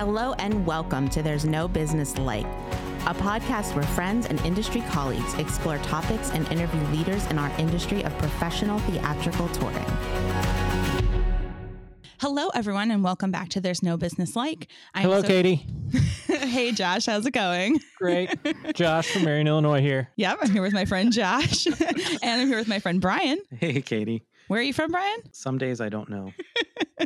Hello and welcome to There's No Business Like, a podcast where friends and industry colleagues explore topics and interview leaders in our industry of professional theatrical touring. Hello, everyone, and welcome back to There's No Business Like. I'm Hello, so- Katie. hey, Josh, how's it going? Great. Josh from Marion, Illinois here. Yep, I'm here with my friend Josh, and I'm here with my friend Brian. Hey, Katie. Where are you from, Brian? Some days I don't know.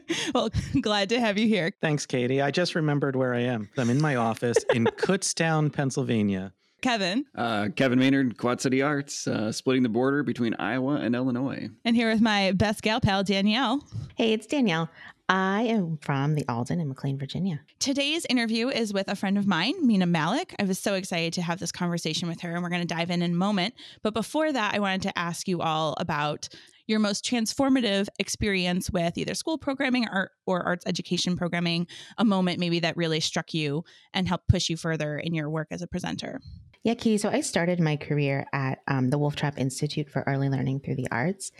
well, glad to have you here. Thanks, Katie. I just remembered where I am. I'm in my office in Kutztown, Pennsylvania. Kevin. Uh, Kevin Maynard, Quad City Arts, uh, splitting the border between Iowa and Illinois. And here with my best gal pal, Danielle. Hey, it's Danielle. I am from the Alden in McLean, Virginia. Today's interview is with a friend of mine, Meena Malik. I was so excited to have this conversation with her, and we're going to dive in in a moment. But before that, I wanted to ask you all about your most transformative experience with either school programming or, or arts education programming, a moment maybe that really struck you and helped push you further in your work as a presenter. Yeah, Katie. So I started my career at um, the Wolf Trap Institute for Early Learning Through the Arts.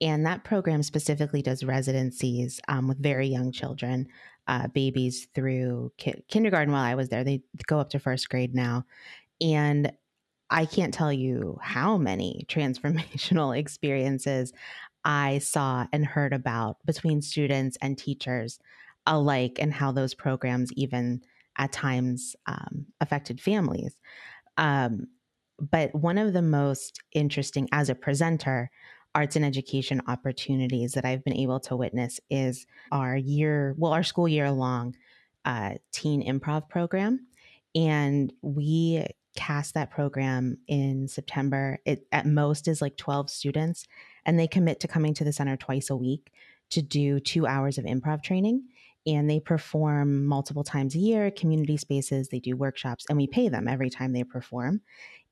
And that program specifically does residencies um, with very young children, uh, babies through ki- kindergarten while I was there. They go up to first grade now. And I can't tell you how many transformational experiences I saw and heard about between students and teachers alike, and how those programs even at times um, affected families. Um, but one of the most interesting as a presenter arts and education opportunities that I've been able to witness is our year, well, our school year long uh, teen improv program. And we cast that program in September. It at most is like 12 students, and they commit to coming to the center twice a week to do two hours of improv training and they perform multiple times a year, community spaces, they do workshops, and we pay them every time they perform.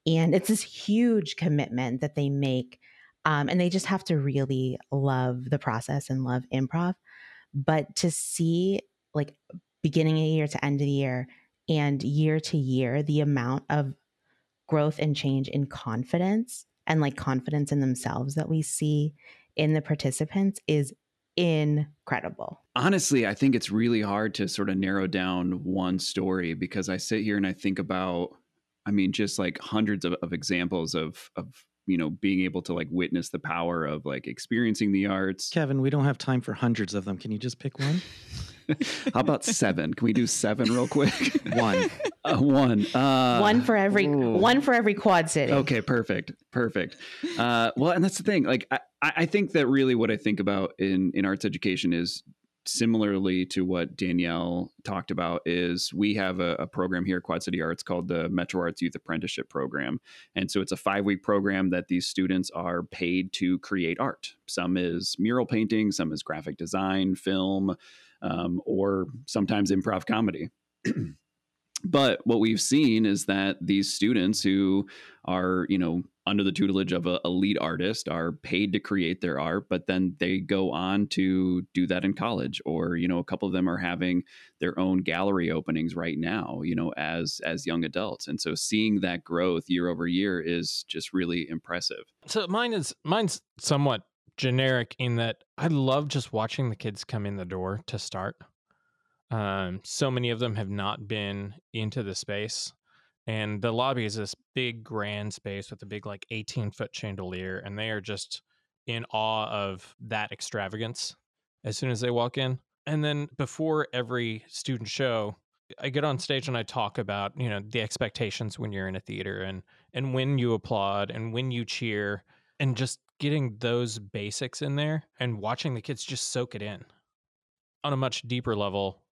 And it's this huge commitment that they make. Um, and they just have to really love the process and love improv. But to see, like, beginning of the year to end of the year and year to year, the amount of growth and change in confidence and like confidence in themselves that we see in the participants is incredible. Honestly, I think it's really hard to sort of narrow down one story because I sit here and I think about, I mean, just like hundreds of, of examples of, of, you know, being able to like witness the power of like experiencing the arts. Kevin, we don't have time for hundreds of them. Can you just pick one? How about seven? Can we do seven real quick? one. Uh, one. Uh, one for every ooh. one for every quad city. Okay, perfect, perfect. Uh, well, and that's the thing. Like, I, I think that really what I think about in in arts education is similarly to what Danielle talked about is we have a, a, program here at Quad City Arts called the Metro Arts Youth Apprenticeship Program. And so it's a five week program that these students are paid to create art. Some is mural painting, some is graphic design, film, um, or sometimes improv comedy. but what we've seen is that these students who are, you know, under the tutelage of a, lead artist are paid to create their art, but then they go on to do that in college, or you know, a couple of them are having their own gallery openings right now, you know, as as young adults, and so seeing that growth year over year is just really impressive. So mine is mine's somewhat generic in that I love just watching the kids come in the door to start. Um, so many of them have not been into the space and the lobby is this big grand space with a big like 18 foot chandelier and they are just in awe of that extravagance as soon as they walk in and then before every student show i get on stage and i talk about you know the expectations when you're in a theater and and when you applaud and when you cheer and just getting those basics in there and watching the kids just soak it in on a much deeper level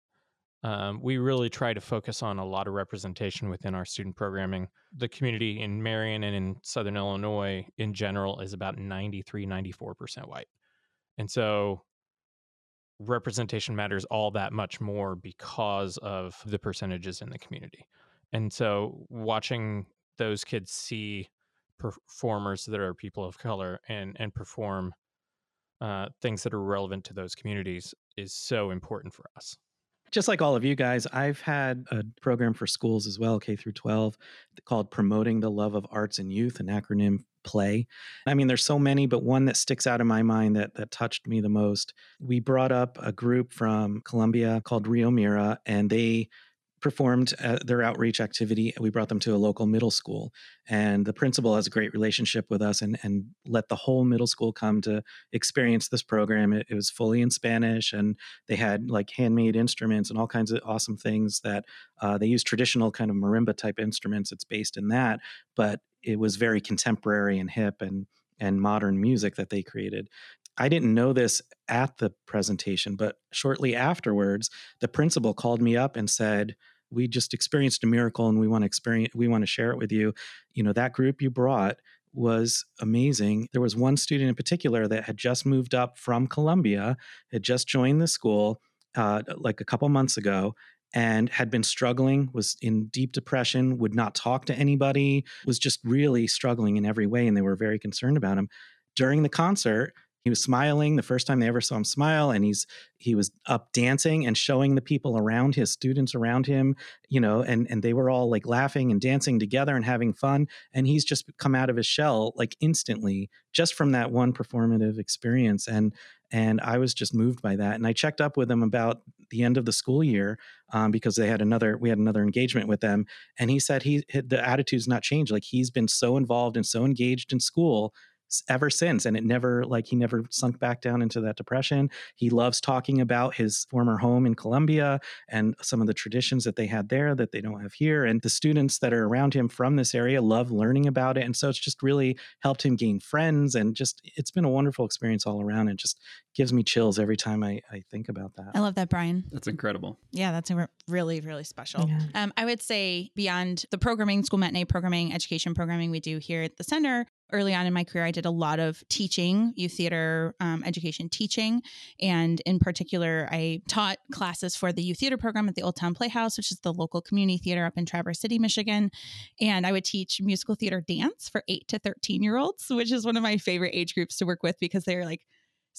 um, we really try to focus on a lot of representation within our student programming. The community in Marion and in Southern Illinois in general is about 93, 94% white. And so representation matters all that much more because of the percentages in the community. And so watching those kids see performers that are people of color and, and perform uh, things that are relevant to those communities is so important for us. Just like all of you guys, I've had a program for schools as well, K through 12, called Promoting the Love of Arts in Youth, an acronym play. I mean, there's so many, but one that sticks out in my mind that that touched me the most. We brought up a group from Colombia called Rio Mira, and they performed uh, their outreach activity. We brought them to a local middle school, and the principal has a great relationship with us, and and let the whole middle school come to experience this program. It, it was fully in Spanish, and they had like handmade instruments and all kinds of awesome things that uh, they use traditional kind of marimba type instruments. It's based in that, but it was very contemporary and hip and and modern music that they created. I didn't know this at the presentation, but shortly afterwards, the principal called me up and said, "We just experienced a miracle, and we want to experience. We want to share it with you. You know that group you brought." was amazing. There was one student in particular that had just moved up from Colombia, had just joined the school uh, like a couple months ago, and had been struggling, was in deep depression, would not talk to anybody, was just really struggling in every way. And they were very concerned about him. During the concert, he was smiling the first time they ever saw him smile and he's he was up dancing and showing the people around his students around him you know and and they were all like laughing and dancing together and having fun and he's just come out of his shell like instantly just from that one performative experience and and I was just moved by that. And I checked up with him about the end of the school year um, because they had another we had another engagement with them, and he said he the attitude's not changed. Like he's been so involved and so engaged in school ever since and it never like he never sunk back down into that depression. He loves talking about his former home in colombia and some of the traditions that they had there that they don't have here and the students that are around him from this area love learning about it and so it's just really helped him gain friends and just it's been a wonderful experience all around and just gives me chills every time i, I think about that. I love that brian. That's incredible. Yeah that's really really special. Yeah. um, i would say beyond the programming school matinee programming education programming we do here at the center early on in my career, I did a lot of teaching, youth theater um, education teaching. And in particular, I taught classes for the youth theater program at the Old Town Playhouse, which is the local community theater up in Traverse City, Michigan. And I would teach musical theater dance for eight to 13 year olds, which is one of my favorite age groups to work with because they're like,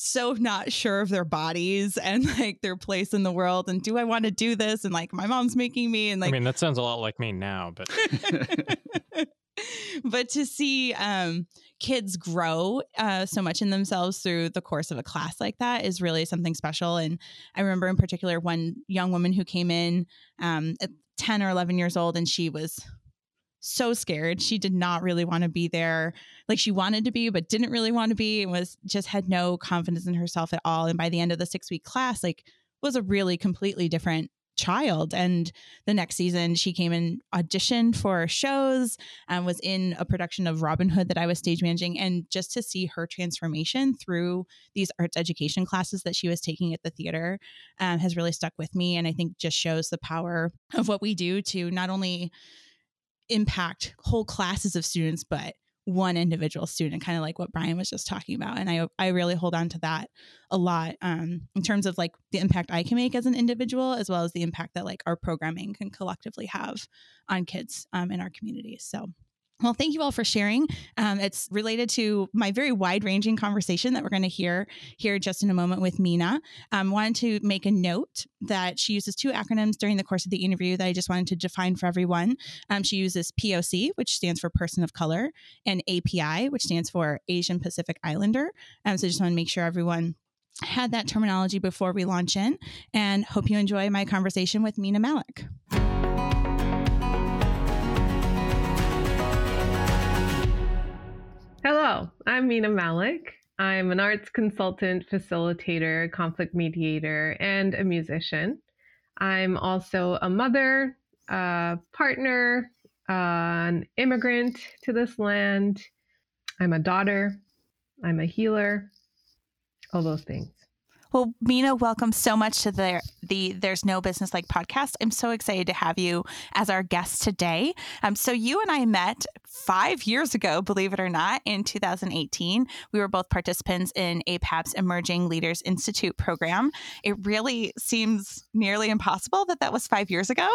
so not sure of their bodies and like their place in the world and do I want to do this and like my mom's making me and like I mean that sounds a lot like me now but but to see um, kids grow uh, so much in themselves through the course of a class like that is really something special. And I remember in particular one young woman who came in um, at 10 or 11 years old and she was so scared. She did not really want to be there. Like she wanted to be, but didn't really want to be and was just had no confidence in herself at all. And by the end of the six week class, like was a really completely different child. And the next season, she came and auditioned for shows and was in a production of Robin Hood that I was stage managing. And just to see her transformation through these arts education classes that she was taking at the theater um, has really stuck with me. And I think just shows the power of what we do to not only impact whole classes of students, but one individual student, kind of like what Brian was just talking about. And I I really hold on to that a lot um, in terms of like the impact I can make as an individual, as well as the impact that like our programming can collectively have on kids um, in our communities. So well, thank you all for sharing. Um, it's related to my very wide ranging conversation that we're going to hear here just in a moment with Meena. Um, wanted to make a note that she uses two acronyms during the course of the interview that I just wanted to define for everyone. Um, she uses POC, which stands for Person of Color, and API, which stands for Asian Pacific Islander. Um, so I just want to make sure everyone had that terminology before we launch in and hope you enjoy my conversation with Meena Malik. Hello, I'm Meena Malik. I'm an arts consultant, facilitator, conflict mediator, and a musician. I'm also a mother, a partner, an immigrant to this land. I'm a daughter. I'm a healer. All those things. Well, Meena, welcome so much to the the There's No Business Like podcast. I'm so excited to have you as our guest today. Um, so you and I met five years ago, believe it or not, in 2018. We were both participants in APAP's Emerging Leaders Institute program. It really seems nearly impossible that that was five years ago.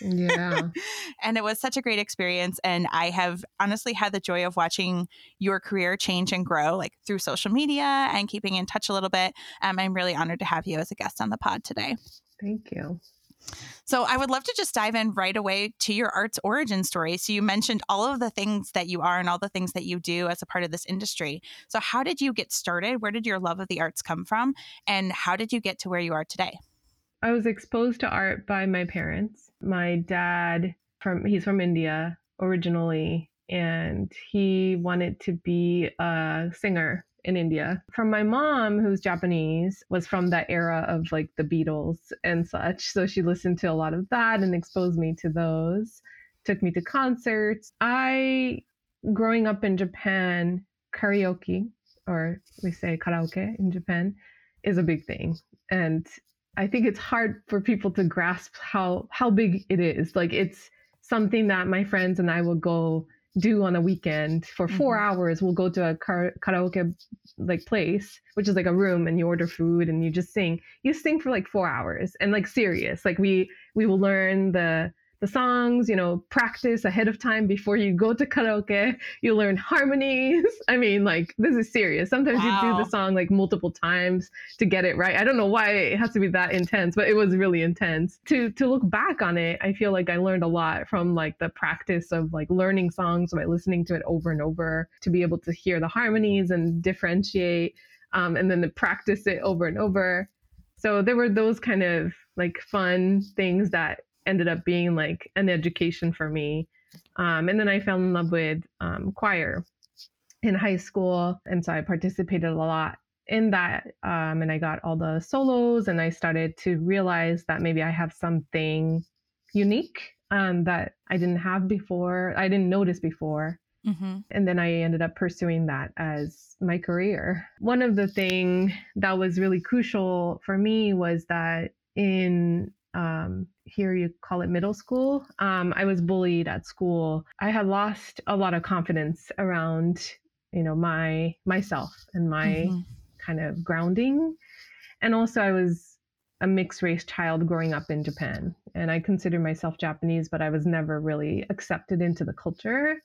Yeah. and it was such a great experience. And I have honestly had the joy of watching your career change and grow, like through social media and keeping in touch a little bit. Um, I'm really honored to have you as a guest on the pod today. Thank you. So I would love to just dive in right away to your arts origin story. So you mentioned all of the things that you are and all the things that you do as a part of this industry. So how did you get started? Where did your love of the arts come from? And how did you get to where you are today? I was exposed to art by my parents. My dad from he's from India originally and he wanted to be a singer in India. From my mom, who's Japanese, was from that era of like the Beatles and such. So she listened to a lot of that and exposed me to those, took me to concerts. I, growing up in Japan, karaoke, or we say karaoke in Japan, is a big thing. And I think it's hard for people to grasp how how big it is. Like it's something that my friends and I will go do on a weekend for 4 mm-hmm. hours we'll go to a car- karaoke like place which is like a room and you order food and you just sing you sing for like four hours and like serious like we we will learn the the songs, you know, practice ahead of time before you go to karaoke. You learn harmonies. I mean, like, this is serious. Sometimes wow. you do the song like multiple times to get it right. I don't know why it has to be that intense, but it was really intense. To to look back on it, I feel like I learned a lot from like the practice of like learning songs by listening to it over and over to be able to hear the harmonies and differentiate um, and then to practice it over and over. So there were those kind of like fun things that ended up being like an education for me. Um, and then I fell in love with um, choir in high school. And so I participated a lot in that. Um, and I got all the solos, and I started to realize that maybe I have something unique um, that I didn't have before, I didn't notice before. Mm-hmm. And then I ended up pursuing that as my career. One of the things that was really crucial for me was that in um, here you call it middle school. Um, I was bullied at school. I had lost a lot of confidence around, you know, my myself and my mm-hmm. kind of grounding, and also I was a mixed race child growing up in Japan, and I consider myself Japanese, but I was never really accepted into the culture,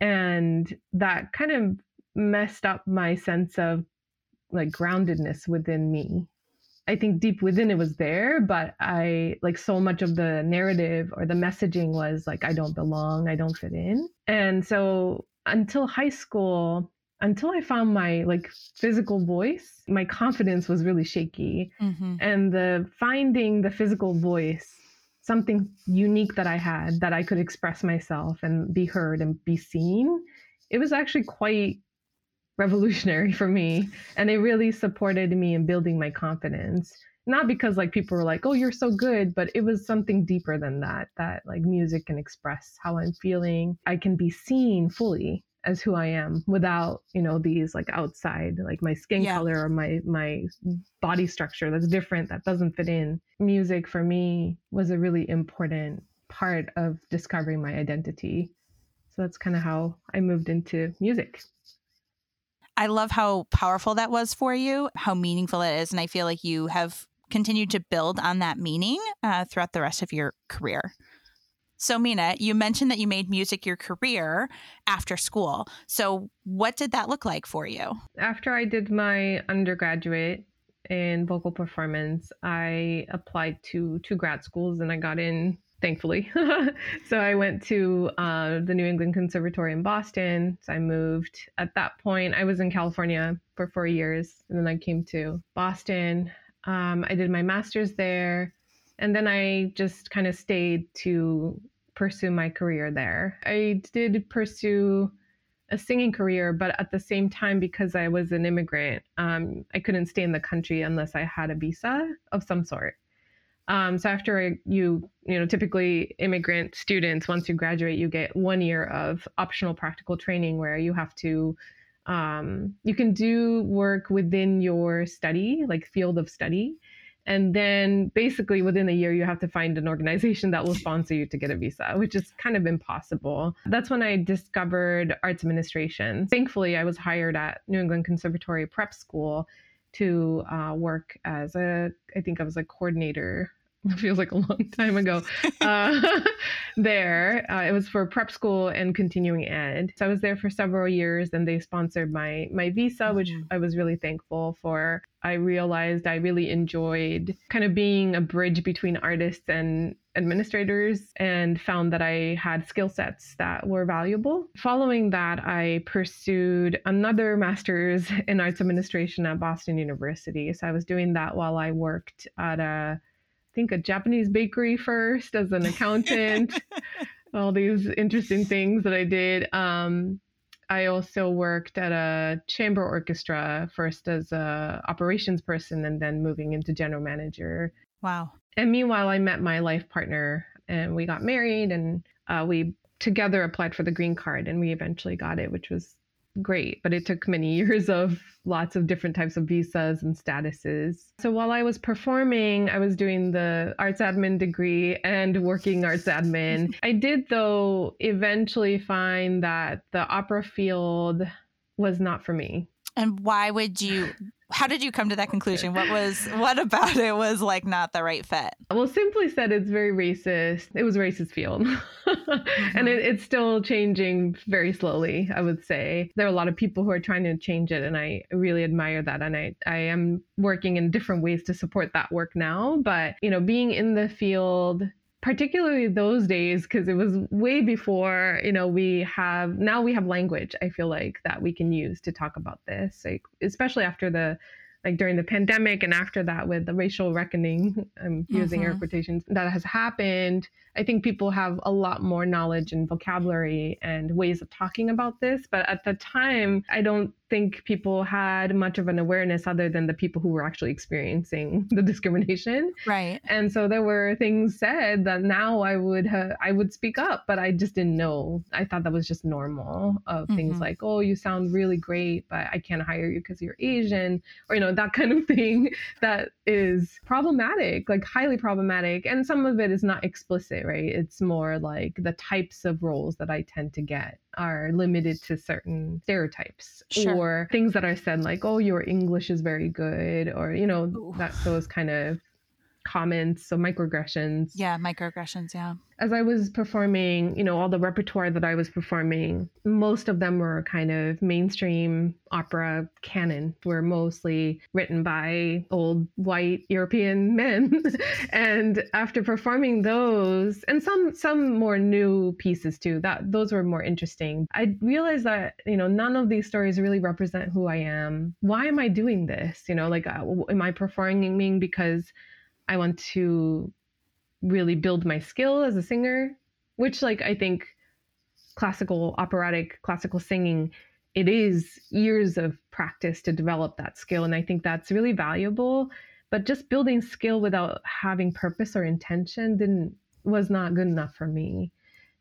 and that kind of messed up my sense of like groundedness within me I think deep within it was there, but I like so much of the narrative or the messaging was like, I don't belong, I don't fit in. And so until high school, until I found my like physical voice, my confidence was really shaky. Mm-hmm. And the finding the physical voice, something unique that I had that I could express myself and be heard and be seen, it was actually quite revolutionary for me. And it really supported me in building my confidence. Not because like people were like oh you're so good but it was something deeper than that that like music can express how i'm feeling. I can be seen fully as who i am without you know these like outside like my skin yeah. color or my my body structure that's different that doesn't fit in. Music for me was a really important part of discovering my identity. So that's kind of how i moved into music I love how powerful that was for you, how meaningful it is. And I feel like you have continued to build on that meaning uh, throughout the rest of your career. So, Meena, you mentioned that you made music your career after school. So, what did that look like for you? After I did my undergraduate in vocal performance, I applied to two grad schools and I got in thankfully. so I went to uh, the New England Conservatory in Boston. So I moved. At that point, I was in California for four years, and then I came to Boston. Um, I did my master's there, and then I just kind of stayed to pursue my career there. I did pursue a singing career, but at the same time, because I was an immigrant, um, I couldn't stay in the country unless I had a visa of some sort. Um, so after you, you know, typically immigrant students, once you graduate, you get one year of optional practical training where you have to, um, you can do work within your study, like field of study. And then basically within a year, you have to find an organization that will sponsor you to get a visa, which is kind of impossible. That's when I discovered arts administration. Thankfully, I was hired at New England Conservatory Prep School to uh, work as a, I think I was a coordinator it feels like a long time ago. Uh, there uh, it was for prep school and continuing ed. So i was there for several years and they sponsored my my visa which Mhm. i was really thankful for. I realized i really enjoyed kind of being a bridge between artists and administrators and found that i had skill sets that were valuable. Following that i pursued another master's in arts administration at boston university. So i was doing that while i worked at a think a Japanese bakery first as an accountant. all these interesting things that I did. Um, I also worked at a chamber orchestra first as a operations person and then moving into general manager. Wow. And meanwhile, I met my life partner and we got married and uh, we together applied for the green card and we eventually got it, which was great. But it took many years of lots of different types of visas and statuses. So while I was performing, I was doing the arts admin degree and working arts admin. I did, though, eventually find that the opera field was not for me. And why would you? How did you come to that conclusion? What was what about it was like not the right fit? Well, simply said, it's very racist. It was a racist field. and mm-hmm. it, it's still changing very slowly, I would say. There are a lot of people who are trying to change it, and I really admire that. And I, I am working in different ways to support that work now. But, you know, being in the field, particularly those days because it was way before you know we have now we have language i feel like that we can use to talk about this like especially after the like during the pandemic and after that with the racial reckoning i'm using air Mhm. quotations that has happened i think people have a lot more knowledge and vocabulary and ways of talking about this but at the time i don't think people had much of an awareness other than the people who were actually experiencing the discrimination Right. and so there were things said that now I would ha- I would speak up, but I just didn't know. I thought that was just normal of things Mhm. like, oh, you sound really great, but I can't hire you because you're Asian, or you know that kind of thing that is problematic, like highly problematic. And some of it is not explicit, right? It's more like the types of roles that I tend to get are limited to certain stereotypes Sure. or things that are said like, oh, your English is very good, or you know Ooh. that those kind of comments, so microaggressions. Yeah, microaggressions. Yeah. As I was performing, you know, all the repertoire that I was performing, most of them were kind of mainstream opera canon, were mostly written by old white European men. and after performing those, and some some more new pieces too, that those were more interesting. I realized that, you know, none of these stories really represent who I am. Why am I doing this? You know, like uh, am I performing because I want to really build my skill as a singer, which like I think classical operatic classical singing it is years of practice to develop that skill and I think that's really valuable, but just building skill without having purpose or intention didn't was not good enough for me.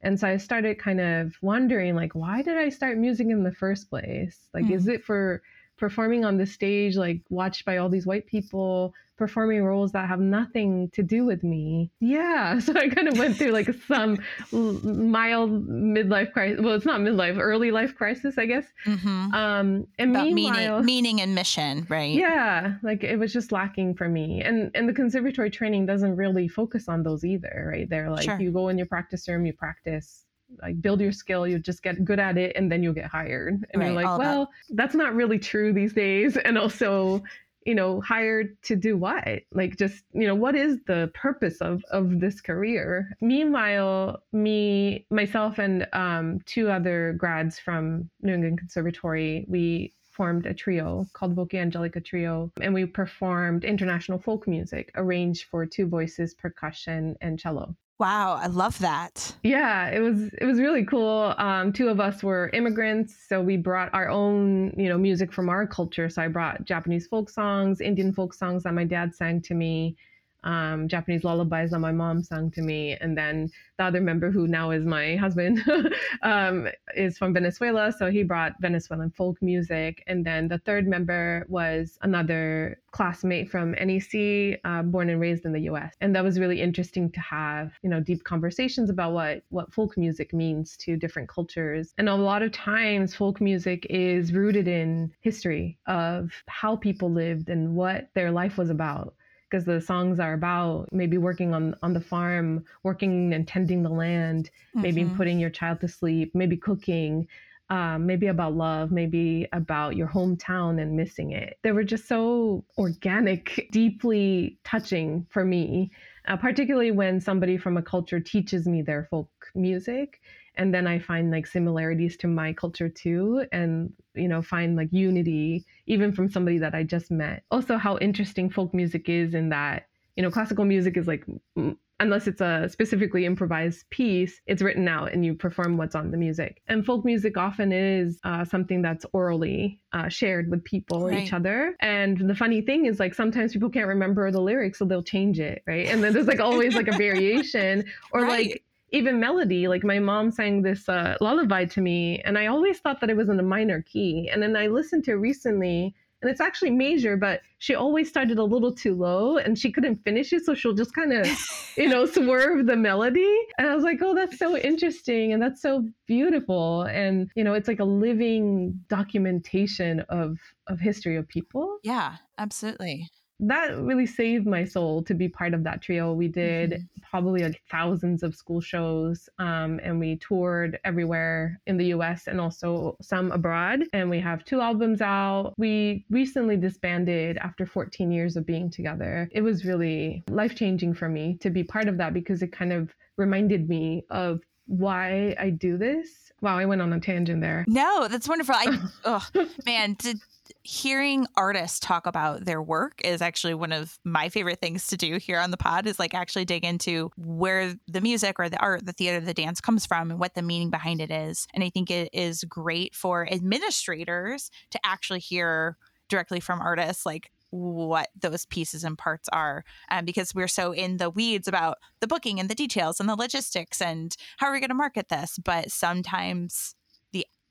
And so I started kind of wondering like why did I start music in the first place? Like is mm. it for performing on the stage like watched by all these white people performing roles that have nothing to do with me yeah so i kind of went through like some mild midlife crisis well it's not midlife early life crisis i guess Mm-hmm. um and About meanwhile meaning, meaning and mission, right? yeah like it was just lacking for me and and the conservatory training doesn't really focus on those either right they're like Sure. you go in your practice room you practice like build your skill you just get good at it and then you'll get hired and you're like all that. well that's not really true these days and also you know hired to do what like just you know what is the purpose of of this career meanwhile me myself and um, two other grads from new england conservatory we formed a trio called Voce Angelica Trio, and we performed international folk music arranged for two voices, percussion, and cello. Wow, I love that. Yeah, it was it was really cool. Um, two of us were immigrants, so we brought our own, you know, music from our culture. So I brought Japanese folk songs, Indian folk songs that my dad sang to me, um, Japanese lullabies that my mom sang to me, and then the other member who now is my husband um, is from Venezuela, so he brought Venezuelan folk music, and then the third member was another classmate from NEC, uh, born and raised in the U.S., and that was really interesting to have, you know, deep conversations about what what folk music means to different cultures, and a lot of times folk music is rooted in history of how people lived and what their life was about because the songs are about maybe working on on the farm, working and tending the land, maybe Mhm. putting your child to sleep, maybe cooking, um, maybe about love, maybe about your hometown and missing it. They were just so organic, deeply touching for me, uh, particularly when somebody from a culture teaches me their folk music. And then I find like similarities to my culture too, and you know, find like unity even from somebody that I just met. Also, how interesting folk music is in that, you know, classical music is like unless it's a specifically improvised piece, it's written out and you perform what's on the music. And folk music often is uh, something that's orally uh, shared with people and each other. And the funny thing is, like, sometimes people can't remember the lyrics, so they'll change it, right? And then there's like always like a variation or Right. like even melody like my mom sang this uh, lullaby to me and i always thought that it was in a minor key. And then i listened to it recently and it's actually major but she always started a little too low and she couldn't finish it so she'll just kind of you know swerve the melody. And i was like oh that's so interesting and that's so beautiful. And you know it's like a living documentation of of history of people. Yeah, absolutely. That really saved my soul to be part of that trio. We did Mhm. probably like thousands of school shows, um, and we toured everywhere in the US and also some abroad. And we have two albums out. We recently disbanded after 14 years of being together. It was really life changing for me to be part of that because it kind of reminded me of why I do this. Wow, I went on a tangent there. No, that's wonderful. I, oh man, to, hearing artists talk about their work is actually one of my favorite things to do here on the pod. Is like actually dig into where the music or the art, the theater, the dance comes from, and what the meaning behind it is. And I think it is great for administrators to actually hear directly from artists, like what those pieces and parts are um, because we're so in the weeds about the booking and the details and the logistics and how are we going to market this but sometimes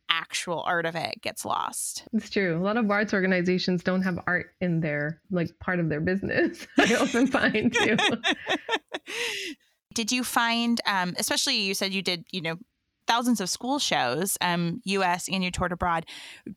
actual art of it gets lost It's true. A lot of arts organizations don't have art in their like part of their business. I often find too. did you find um, especially you said you did you know thousands of school shows um, us and you toured abroad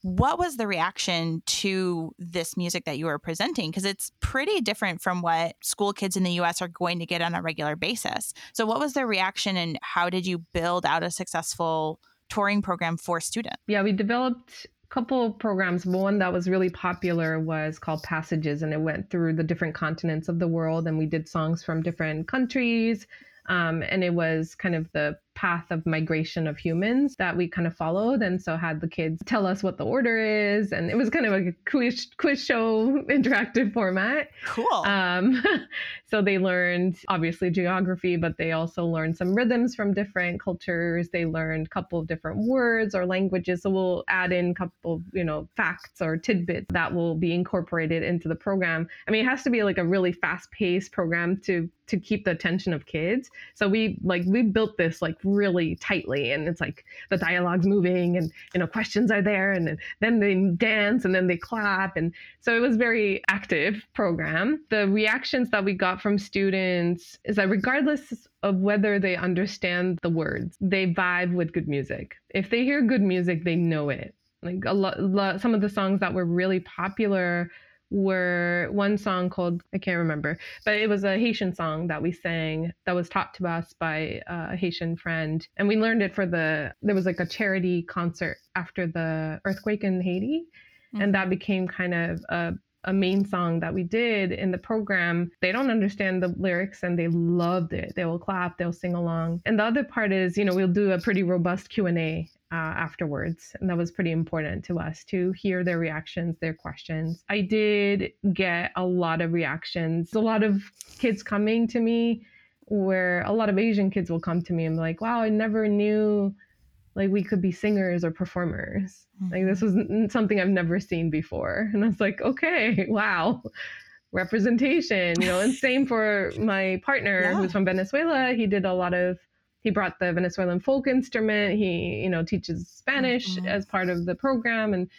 what was the reaction to this music that you were presenting because it's pretty different from what school kids in the us are going to get on a regular basis so what was the reaction and how did you build out a successful touring program for students Yeah, we developed a couple of programs. One that was really popular was called Passages, and it went through the different continents of the world, and we did songs from different countries. Um, and it was kind of the path of migration of humans that we kind of followed and so had the kids tell us what the order is and it was kind of a quiz quiz show interactive format cool um, so they learned obviously geography, but they also learned some rhythms from different cultures. They learned a couple of different words or languages. So we'll add in a couple of, you know, facts or tidbits that will be incorporated into the program. I mean, it has to be like a really fast paced program to to keep the attention of kids. So we like we built this like really tightly and it's like the dialogue's moving and you know questions are there and then, they dance and then they clap and so it was very active program. The reactions that we got from students is that regardless of whether they understand the words, they vibe with good music. If they hear good music, they know it. Like a lot, lot some of the songs that were really popular were one song called I can't remember, but it was a Haitian song that we sang that was taught to us by a Haitian friend, and we learned it for the there was like a charity concert after the earthquake in Haiti, and that mm-hmm. became kind of a a main song that we did in the program. They don't understand the lyrics and they loved it. They will clap they'll sing along. And the other part is you know we'll do a pretty robust q&a uh, afterwards. And that was pretty important to us to hear their reactions their questions. I did get a lot of reactions. A lot of kids coming to me where a lot of asian kids will come to me and be like wow i never knew like we could be singers or performers. Like this was something i've never seen before. And i was like okay wow representation. You know and same for my partner Yeah. who's from venezuela. He did a lot of he brought the venezuelan folk instrument. He you know teaches spanish Mhm. as part of the program and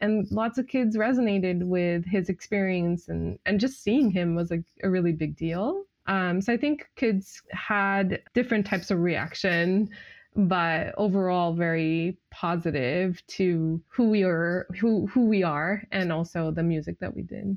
and lots of kids resonated with his experience and and just seeing him was like a really big deal. Um, so i think kids had different types of reaction but overall very positive to who we are who who we are and also the music that we did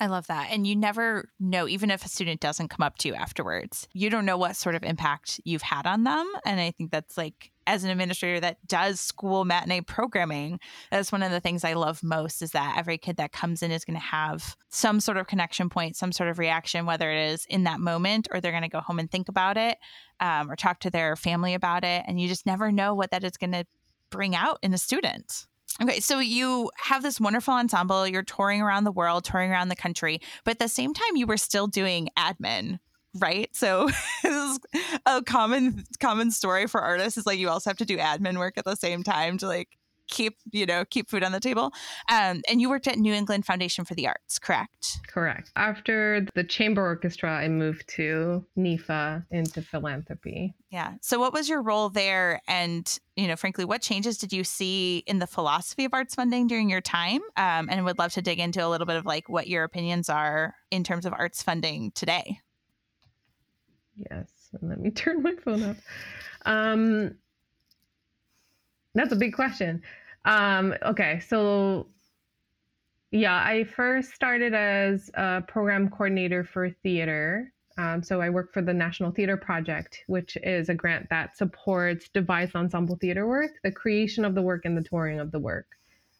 I love that. And you never know, even if a student doesn't come up to you afterwards, you don't know what sort of impact you've had on them. And I think that's like, as an administrator that does school matinee programming, that's one of the things I love most is that every kid that comes in is going to have some sort of connection point, some sort of reaction, whether it is in that moment or they're going to go home and think about it um, or talk to their family about it. And you just never know what that is going to bring out in a student. Okay, so you have this wonderful ensemble. You're touring around the world, touring around the country, but at the same time, you were still doing admin, right? So this is a common common story for artists is like you also have to do admin work at the same time to like keep you know keep food on the table. Um, and you worked at new england foundation for the arts correct? Correct. After the chamber orchestra i moved to NEFA into philanthropy. Yeah. So what was your role there? And you know frankly what changes did you see in the philosophy of arts funding during your time? Um, and would love to dig into a little bit of like what your opinions are in terms of arts funding today. Yes. Let me turn my phone up um, that's a big question. Um, okay, so yeah, I first started as a program coordinator for theater. Um, so I work for the National Theater Project, which is a grant that supports devised ensemble theater work, the creation of the work and the touring of the work.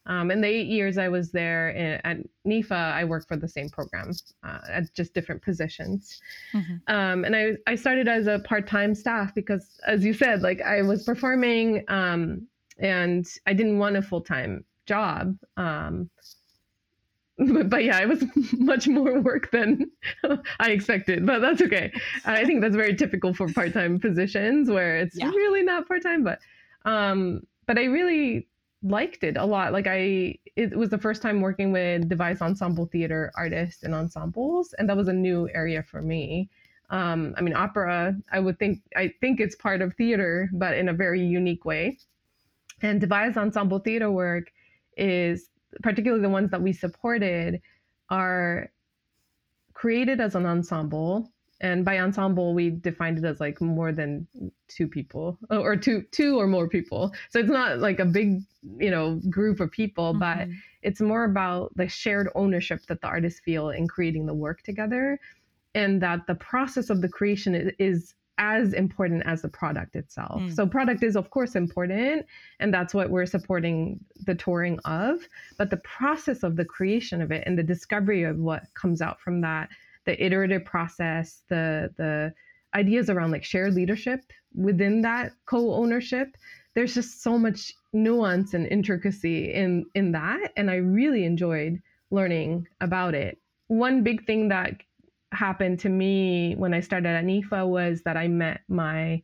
Um, in the eight years I was there in, at NEFA, I worked for the same program uh, at just different positions. Mm-hmm. Um, and I, I started as a part time staff because, as you said, like I was performing um, and I didn't want a full time job. Um, but, but, yeah, it was much more work than I expected, but that's okay. I think that's very typical for part time positions where it's yeah. really not part time, but um, but I really liked it a lot. Like I, it was the first time working with devised ensemble theater artists and ensembles, and that was a new area for me. Um, I mean, opera, I would think, I think it's part of theater, but in a very unique way. And devised ensemble theater work is particularly the ones that we supported are created as an ensemble and by ensemble we defined it as like more than two people or two two or more people so it's not like a big you know group of people mm-hmm. but it's more about the shared ownership that the artists feel in creating the work together and that the process of the creation is, is as important as the product itself. Mm. So product is of course important and that's what we're supporting the touring of, but the process of the creation of it and the discovery of what comes out from that, the iterative process, the the ideas around like shared leadership within that co-ownership, there's just so much nuance and intricacy in in that and I really enjoyed learning about it. One big thing that happened to me when I started at NEFA was that I met my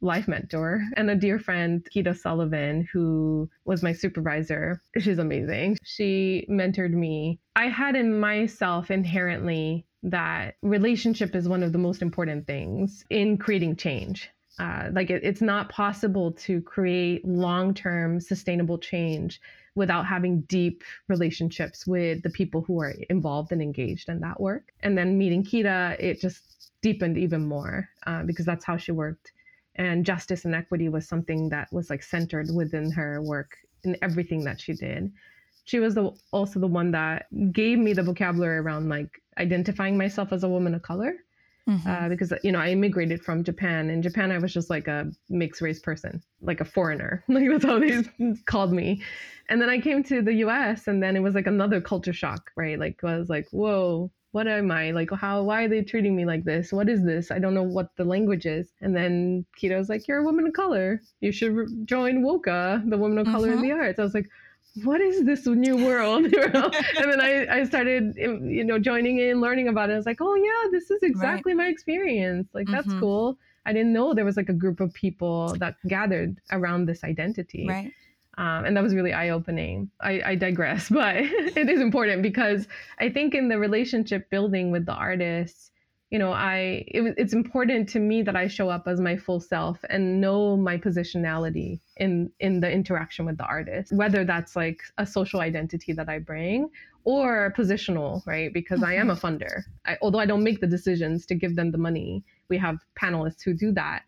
life mentor and a dear friend, Quita Sullivan, who was my supervisor. She's amazing. She mentored me. I had in myself inherently that relationship is one of the most important things in creating change. Uh, like it, it's not possible to create long-term sustainable change without having deep relationships with the people who are involved and engaged in that work. And then meeting Quita it just deepened even more uh, because that's how she worked. And justice and equity was something that was like centered within her work in everything that she did. She was the, also the one that gave me the vocabulary around like identifying myself as a woman of color mm-hmm. uh, because you know I immigrated from Japan. In Japan, I was just like a mixed race person, like a foreigner. Like that's how they called me. And then I came to the U.S. and then it was like another culture shock, right? Like I was like, whoa, what am I? Like, how, why are they treating me like this? What is this? I don't know what the language is. And then Quita's like, you're a woman of color. You should join WOCA, the Woman of Color mm-hmm. in the Arts. I was like, what is this new world? and then I, I started, you know, joining in, learning about it. I was like, oh yeah, this is exactly right. my experience. Like that's mm-hmm. cool. I didn't know there was like a group of people that gathered around this identity. Right. Um, and that was really eye opening. I, I digress, but it is important because I think in the relationship building with the artists, you know i it, it's important to me that i show up as my full self and know my positionality in in the interaction with the artist whether that's like a social identity that i bring or positional right? Because i am a mm-hmm. funder. I, although i don't make the decisions to give them the money we have panelists who do that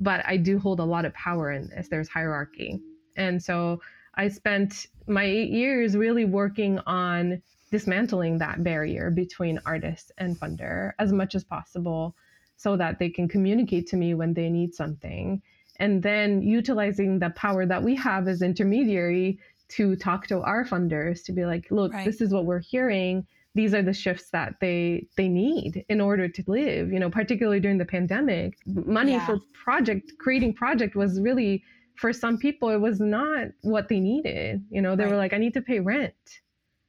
but i do hold a lot of power in this. There's hierarchy. And so i spent my eight years really working on dismantling that barrier between artist and funder as much as possible so that they can communicate to me when they need something. And then utilizing the power that we have as intermediary to talk to our funders to be like look Right. this is what we're hearing. These are the shifts that they they need in order to live. You know particularly during the pandemic money Yeah. for project creating project was really for some people it was not what they needed. You know they were like i need to pay rent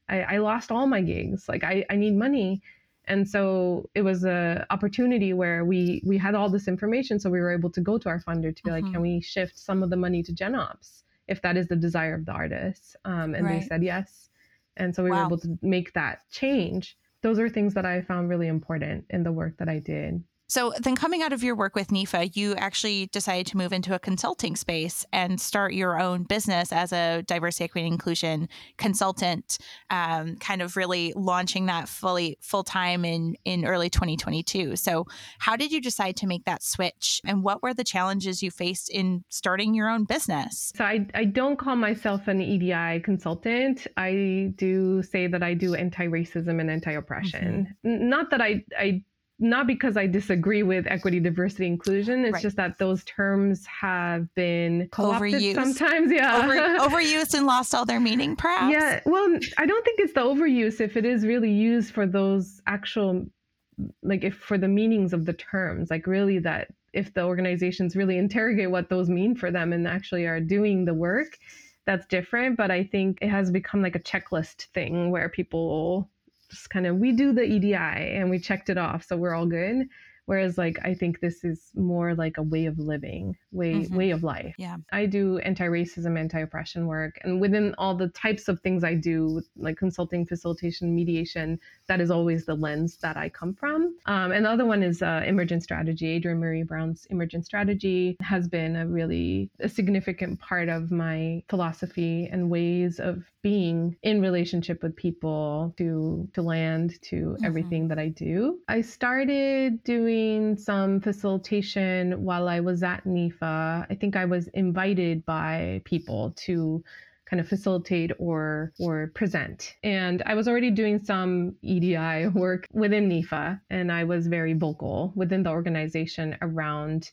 I, I lost all my gigs. Like I, I need money. And so it was a opportunity where we we had all this information so we were able to go to our funder to be like can we shift some of the money to genops if that is the desire of the artist um, and Right. they said yes. And so we were able to make that change. Those are things that i found really important in the work that i did So then coming out of your work with NEFA, you actually decided to move into a consulting space and start your own business as a diversity, equity, and inclusion consultant, um, kind of really launching that fully full time in in early 2022. So how did you decide to make that switch and what were the challenges you faced in starting your own business? So I, I don't call myself an EDI consultant. I do say that I do anti-racism and anti-oppression. N- Not that I I not because I disagree with equity, diversity, inclusion. It's Right. just that those terms have been Overused. sometimes. Yeah. Over, overused and lost all their meaning, perhaps? Yeah, well, I don't think it's the overuse if it is really used for those actual, like if for the meanings of the terms, like really that if the organizations really interrogate what those mean for them and actually are doing the work, that's different. But I think it has become like a checklist thing where people just kind of we do the EDI and we checked it off, so we're all good. Whereas like I think this is more like a way of living, way Mhm. way of life. Yeah. I do anti-racism, anti-oppression work, and within all the types of things I do, like consulting, facilitation, mediation, that is always the lens that I come from. Um, and the other one is uh, emergent strategy. Adrienne Maree Brown's emergent strategy has been a really a significant part of my philosophy and ways of being in relationship with people to to land to Mhm. everything that I do. I started doing some facilitation while I was at NEFA. I think I was invited by people to kind of facilitate or or present. And I was already doing some EDI work within NEFA, and I was very vocal within the organization around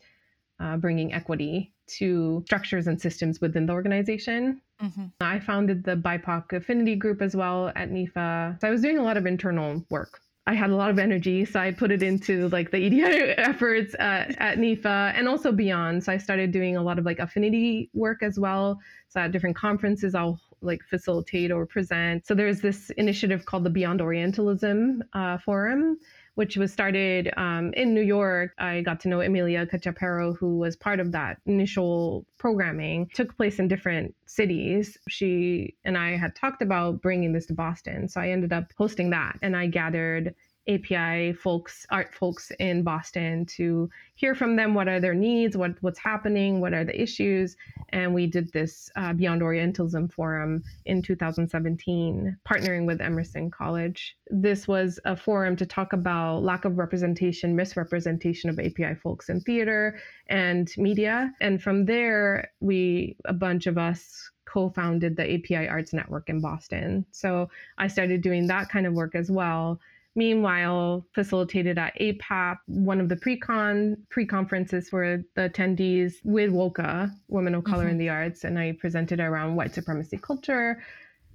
uh, bringing equity to structures and systems within the organization. Mhm. I founded the BIPOC affinity group as well at NEFA. So I was doing a lot of internal work. I had a lot of energy, so I put it into like the EDI efforts at, at NEFA and also beyond. So I started doing a lot of like affinity work as well. So at different conferences, I'll like facilitate or present. So there's this initiative called the Beyond Orientalism uh, Forum, which was started um, in New York. I got to know Emilya Cachapero, who was part of that initial programming. Took place in different cities. She and I had talked about bringing this to Boston, so I ended up hosting that, and I gathered API folks, art folks in Boston to hear from them what are their needs, what what's happening, what are the issues, and we did this uh, Beyond Orientalism forum in 2017, partnering with Emerson College. This was a forum to talk about lack of representation, misrepresentation of API folks in theater and media, and from there, we a bunch of us co-founded the API Arts Network in Boston. So I started doing that kind of work as well. Meanwhile, facilitated at APAP, one of the pre-con pre-conferences for the attendees with WOCA, Women of Color in mm-hmm. the Arts, and I presented around white supremacy culture.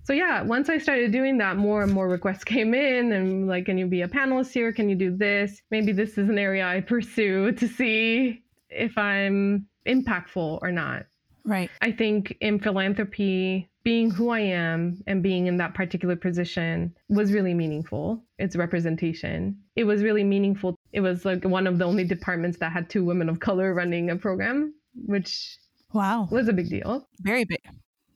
So yeah, once I started doing that, more and more requests came in, and like, can you be a panelist here? Can you do this? Maybe this is an area I pursue to see if I'm impactful or not. Right. I think in philanthropy, being who I am and being in that particular position was really meaningful. It's representation. It was really meaningful. It was like one of the only departments that had two women of color running a program, which Wow. was a big deal. Very big.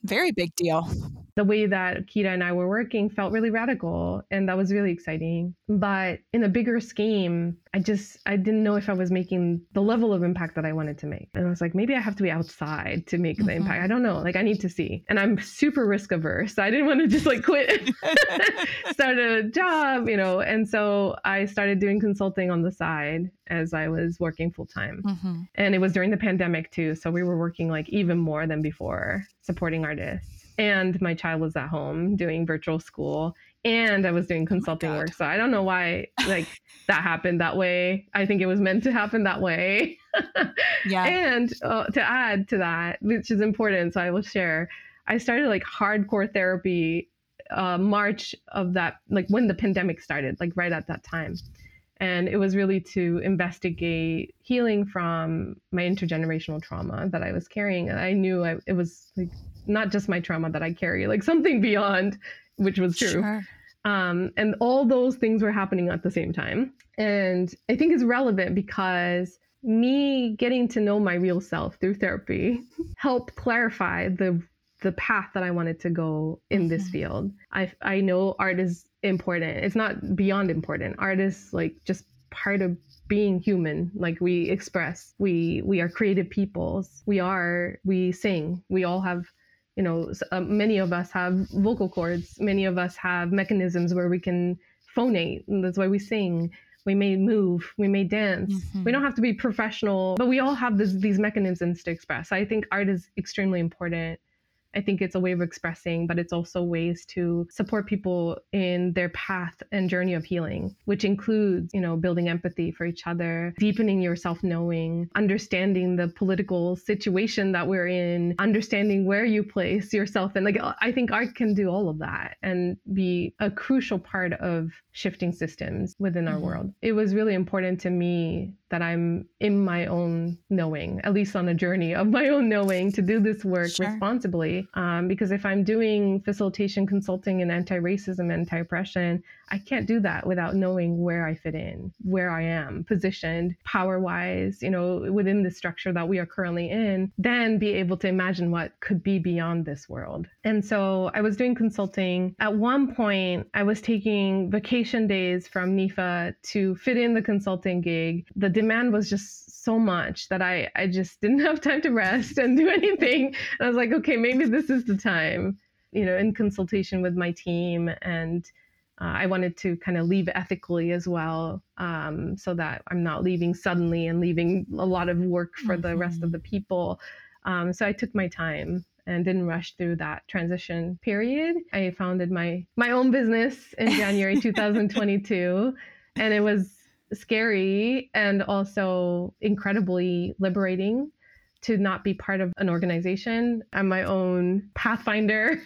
Very big deal. The way that Quita and I were working felt really radical and that was really exciting. But in a bigger scheme, I just I didn't know if I was making the level of impact that I wanted to make. And I was like, maybe I have to be outside to make the Mhm. impact. I don't know. Like I need to see. And I'm super risk averse. So I didn't want to just like quit, start a job, you know. And so I started doing consulting on the side as I was working full time. hmm And it was during the pandemic too. So we were working like even more than before, supporting artists. And my child was at home doing virtual school. And I was doing consulting work. So I don't know why like that happened that way. I think it was meant to happen that way. yeah. And uh, to add to that, which is important, so I will share. I started like hardcore therapy uh, March of that, like when the pandemic started, like right at that time. And it was really to investigate healing from my intergenerational trauma that I was carrying. And I knew I, it was like not just my trauma that I carry, like something beyond, which was true. Sure. Um, and all those things were happening at the same time. And I think it's relevant because me getting to know my real self through therapy helped clarify the the path that I wanted to go in this mm-hmm. field. I I know art is important. It's not beyond important. Art is like just part of being human like we express we we are creative peoples we are we sing we all have you know uh, many of us have vocal cords. Many of us have mechanisms where we can phonate. And that's why we sing. We may move. We may dance. Mm-hmm. we don't have to be professional but we all have this, these mechanisms to express. I think art is extremely important I think it's a way of expressing, but it's also ways to support people in their path and journey of healing, which includes, you know, building empathy for each other, deepening your self knowing, understanding the political situation that we're in, understanding where you place yourself. And like, I think art can do all of that and be a crucial part of shifting systems within our mm-hmm. world. It was really important to me that I'm in my own knowing, at least on a journey of my own knowing to do this work sure. responsibly. Um, because if I'm doing facilitation consulting and anti racism, anti oppression, I can't do that without knowing where I fit in, where I am positioned power wise, you know, within the structure that we are currently in, then be able to imagine what could be beyond this world. And so I was doing consulting. At one point, I was taking vacation days from NEFA to fit in the consulting gig. The demand was just so much that I, I just didn't have time to rest and do anything. And I was like, okay, maybe this is the time, you know, in consultation with my team and uh, I wanted to kind of leave ethically as well, um, so that I'm not leaving suddenly and leaving a lot of work for mm-hmm. the rest of mm-hmm. the people. Um, so I took my time and didn't rush through that transition period. I founded my my own business in January 2022, and it was scary and also incredibly liberating to not be part of an organization. I'm my own pathfinder.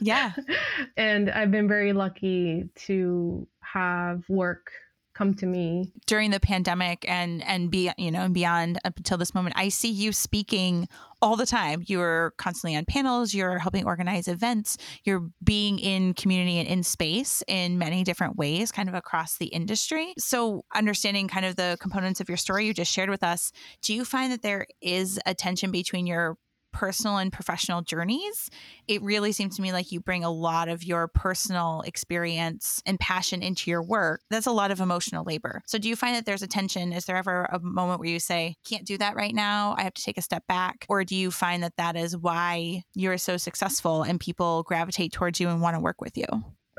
Yeah. and I've been very lucky to have work come to me. during the pandemic and and be you know and beyond up until this moment i see you speaking all the time. You're constantly on panels. You're helping organize events. You're being in community and in space in many different ways kind of across the industry. So understanding kind of the components of your story you just shared with us do you find that there is a tension between your personal and professional journeys, it really seems to me like you bring a lot of your personal experience and passion into your work. That's a lot of emotional labor. So, do you find that there's a tension? Is there ever a moment where you say, can't do that right now? I have to take a step back? Or do you find that that is why you're so successful and people gravitate towards you and want to work with you?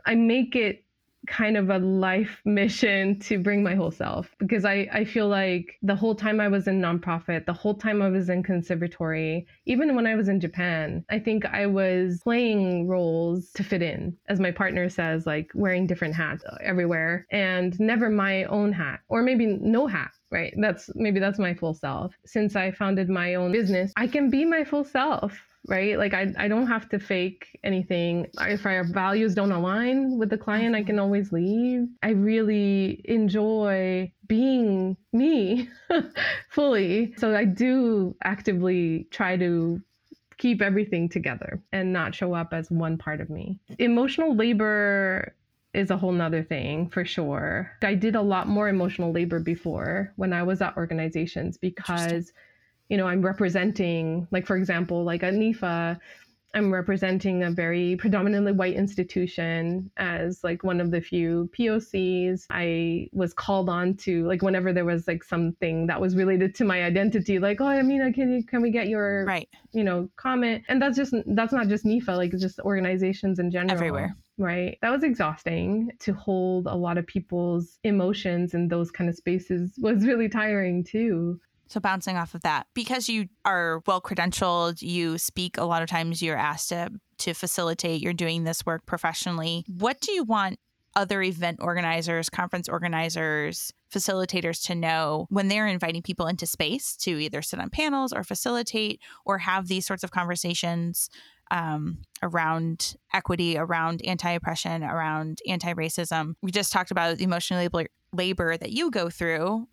I make it kind of a life mission to bring my whole self. Because I, I feel like the whole time I was in nonprofit, the whole time I was in conservatory, even when I was in Japan, I think I was playing roles to fit in, as my partner says, like wearing different hats everywhere and never my own hat or maybe no hat right? That's maybe that's my full self. Since i founded my own business i can be my full self right? Like I, I don't have to fake anything. If our values don't align with the client, I mm-hmm. can always leave. I really enjoy being me fully. So I do actively try to keep everything together and not show up as one part of me. Emotional labor is a whole nother thing for sure. I did a lot more emotional labor before when I was at organizations because you know, I'm representing, like, for example, like at NEFA, I'm representing a very predominantly white institution as like one of the few POCs. I was called on to like whenever there was like something that was related to my identity, like, oh, I mean, can you, can we get your right, you know, comment? And that's just that's not just NEFA, like just organizations in general. Everywhere. Right. That was exhausting to hold a lot of people's emotions in those kind of spaces was really tiring too. So, bouncing off of that, because you are well credentialed, you speak a lot of times, you're asked to to facilitate, you're doing this work professionally. What do you want other event organizers, conference organizers, facilitators to know when they're inviting people into space to either sit on panels or facilitate or have these sorts of conversations um, around equity, around anti oppression, around anti racism. We just talked about the emotional labor, labor that you go through.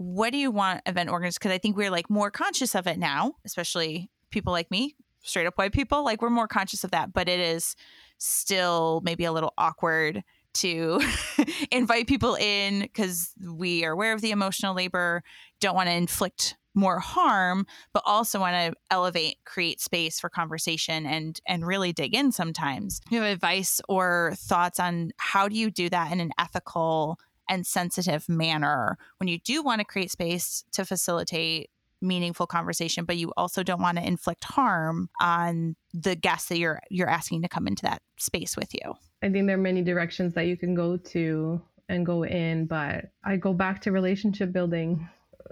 What do you want event organizers? Because I think we're like more conscious of it now, especially people like me, straight up white people. Like we're more conscious of that, but it is still maybe a little awkward to invite people in because we are aware of the emotional labor, don't want to inflict more harm, but also want to elevate, create space for conversation and and really dig in sometimes. You have advice or thoughts on how do you do that in an ethical and sensitive manner when you do want to create space to facilitate meaningful conversation, but you also don't want to inflict harm on the guests that you're you're asking to come into that space with you. I think there are many directions that you can go to and go in, but I go back to relationship building.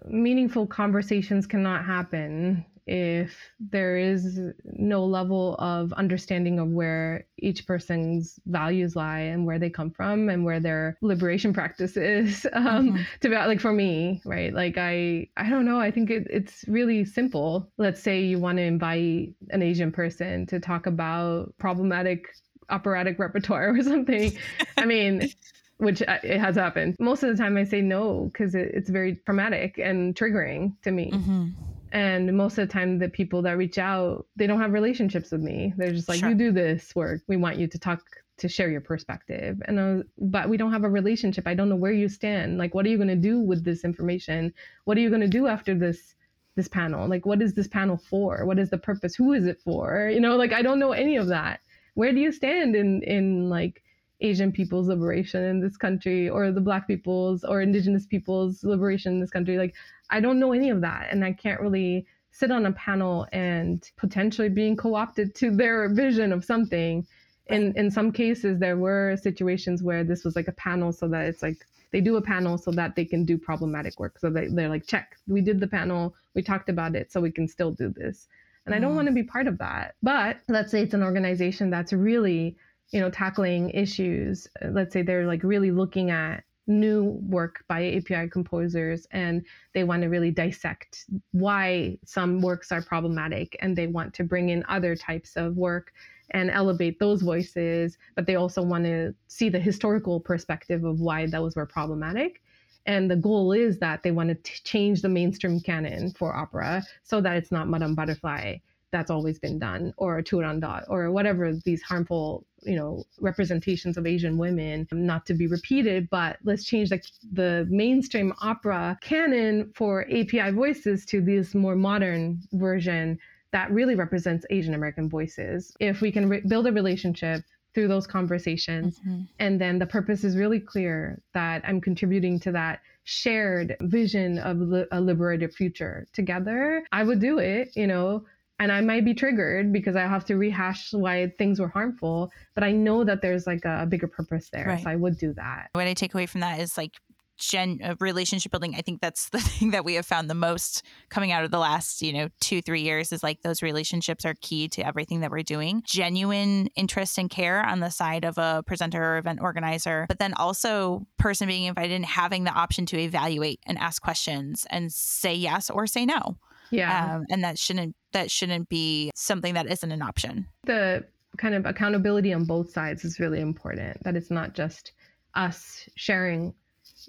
Meaningful conversations cannot happen if there is no level of understanding of where each person's values lie and where they come from and where their liberation practice is um, mm-hmm. to be like for me right? Like i i don't know. I think it, it's really simple. Let's say you want to invite an asian person to talk about problematic operatic repertoire or something. I mean which uh, it has happened. Most of the time i say no because it, it's very traumatic and triggering to me. Mm-hmm and most of the time the people that reach out they don't have relationships with me. They're just like sure. you do this work. We want you to talk to share your perspective. And uh, but we don't have a relationship. I don't know where you stand. Like what are you going to do with this information? What are you going to do after this this panel? Like what is this panel for? What is the purpose? Who is it for? You know like i don't know any of that. Where do you stand in in like Asian people's liberation in this country or the black people's or indigenous people's liberation in this country. Like, I don't know any of that. And I can't really sit on a panel and potentially being co opted to their vision of something. In, in some cases, there were situations where this was like a panel so that it's like they do a panel so that they can do problematic work. So they, they're like, check, we did the panel, we talked about it, so we can still do this. And I don't mm. want to be part of that. But let's say it's an organization that's really you know tackling issues uh, let's say they're like really looking at new work by api composers and they want to really dissect why some works are problematic and they want to bring in other types of work and elevate those voices but they also want to see the historical perspective of why those were problematic. And the goal is that they want to t- change the mainstream canon for opera so that it's not Madame Butterfly that's always been done or a Turandot or whatever these harmful you know representations of asian women not to be repeated but let's change the, the mainstream opera canon for api voices to this more modern version that really represents asian american voices if we can re- build a relationship through those conversations mm-hmm. and then the purpose is really clear that i'm contributing to that shared vision of li- a liberated future together i would do it you know and I might be triggered because I have to rehash why things were harmful, but I know that there's like a, bigger purpose there. Right. So I would do that. What I take away from that is like gen uh, relationship building. I think that's the thing that we have found the most coming out of the last, you know, two, three years is like those relationships are key to everything that we're doing. Genuine interest and care on the side of a presenter or event organizer, but then also person being invited and having the option to evaluate and ask questions and say yes or say no yeah. Um, and that shouldn't that shouldn't be something that isn't an option. The kind of accountability on both sides is really important. That it's not just us sharing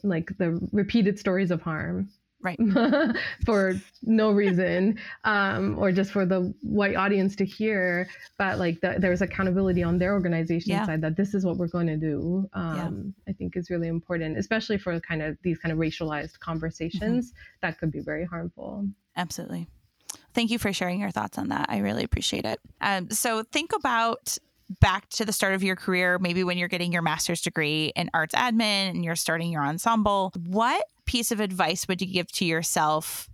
like the repeated stories of harm right for no reason um, or just for the white audience to hear but like the, there's accountability on their organization yeah. side that this is what we're going to do um, yeah. i think is really important especially for kind of these kind of racialized conversations mm-hmm. that could be very harmful Absolutely. Thank you for sharing your thoughts on that. I really appreciate it. Um, so think about back to the start of your career, maybe when you're getting your master's degree in arts admin and you're starting your ensemble. What piece of advice would you give to yourself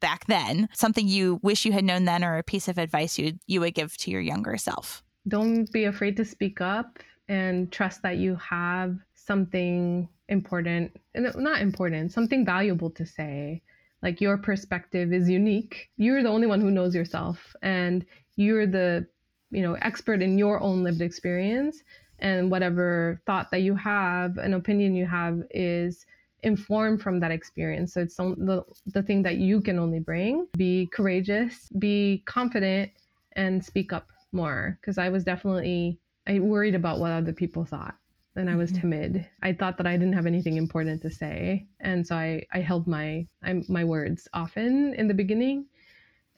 back then? Something you wish you had known then, or a piece of advice you you would give to your younger self? Don't be afraid to speak up and trust that you have something important, not important, something valuable to say like your perspective is unique you're the only one who knows yourself and you're the you know expert in your own lived experience. And whatever thought that you have an opinion you have is informed from that experience. So it's the, the thing that you can only bring. Be courageous be confident and speak up more. Because i was definitely i worried about what other people thought and I was mm-hmm. timid. I thought that I didn't have anything important to say, and so I I held my I, my words often in the beginning,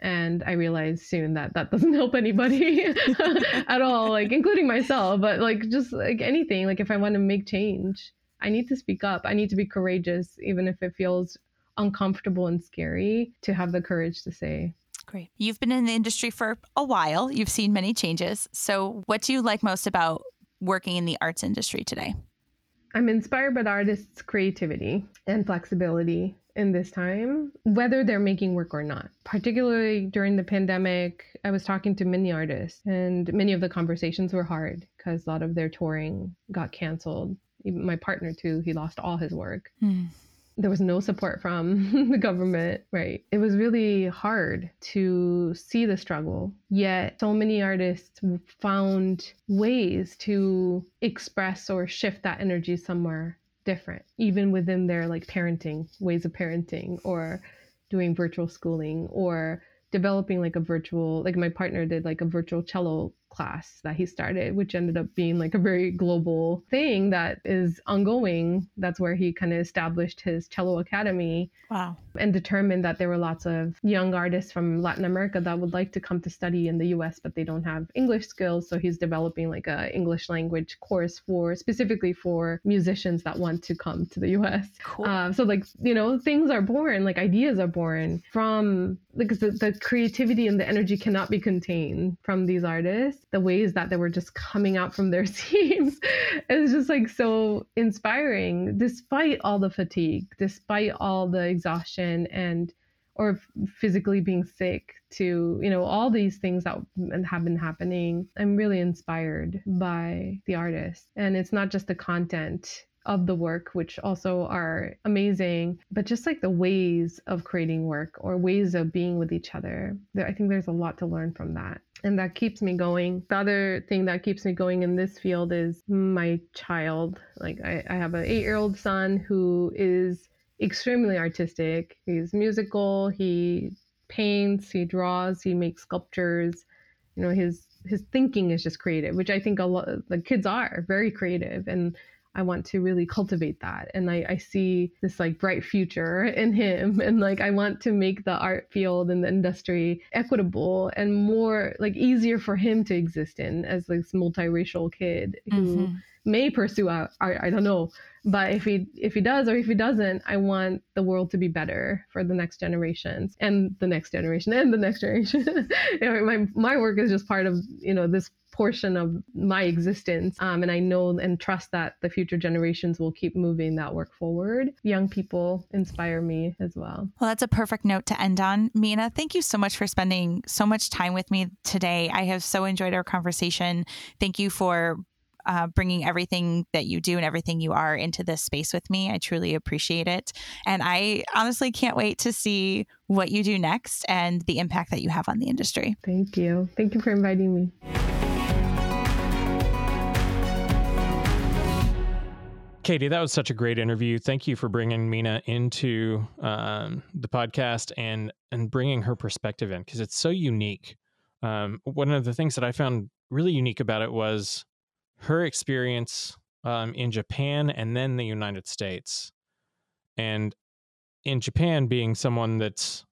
and I realized soon that that doesn't help anybody at all, like including myself. But like just like anything, like if I want to make change, I need to speak up. I need to be courageous, even if it feels uncomfortable and scary. To have the courage to say. Great. You've been in the industry for a while. You've seen many changes. So, what do you like most about working in the arts industry today? I'm inspired by the artists' creativity and flexibility in this time, whether they're making work or not. Particularly during the pandemic, I was talking to many artists, and many of the conversations were hard because a lot of their touring got canceled. Even my partner, too, he lost all his work. Mm there was no support from the government, right? It was really hard to see the struggle. Yet, so many artists found ways to express or shift that energy somewhere different, even within their like parenting, ways of parenting, or doing virtual schooling, or developing like a virtual, like my partner did like a virtual cello class that he started, which ended up being like a very global thing that is ongoing. That's where he kind of established his cello academy. Wow. And determined that there were lots of young artists from Latin America that would like to come to study in the US, but they don't have English skills. So he's developing like a English language course for specifically for musicians that want to come to the US. Cool. Uh, so like, you know, things are born, like ideas are born from because the, the creativity and the energy cannot be contained from these artists the ways that they were just coming out from their seams. Is just like so inspiring. Despite all the fatigue despite all the exhaustion and or physically being sick to you know all these things that have been happening i'm really inspired by the artist. And it's not just the content of the work, which also are amazing, but just like the ways of creating work or ways of being with each other. There, I think there's a lot to learn from that. And that keeps me going. The other thing that keeps me going in this field is my child. Like, I, I have an eight year old son who is extremely artistic. He's musical, he paints, he draws, he makes sculptures. You know, his his thinking is just creative, which I think a lot the kids are very creative and I want to really cultivate that. And I, I see this like bright future in him. And like, I want to make the art field and the industry equitable and more like easier for him to exist in as this multiracial kid who mm-hmm. May pursue art. I don't know. But if he if he does or if he doesn't, I want the world to be better for the next generations and the next generation and the next generation. my my work is just part of you know this portion of my existence. Um, and I know and trust that the future generations will keep moving that work forward. Young people inspire me as well. Well, that's a perfect note to end on. Meena, thank you so much for spending so much time with me today. I have so enjoyed our conversation. Thank you for uh, bringing everything that you do and everything you are into this space with me. I truly appreciate it. And I honestly can't wait to see what you do next and the impact that you have on the industry. Thank you. Thank you for inviting me. Katie, that was such a great interview. Thank you for bringing Meena into um, the podcast and and bringing her perspective in because it's so unique. Um, one of the things that I found really unique about it was her experience um, in Japan and then the United States. And in Japan, being someone that's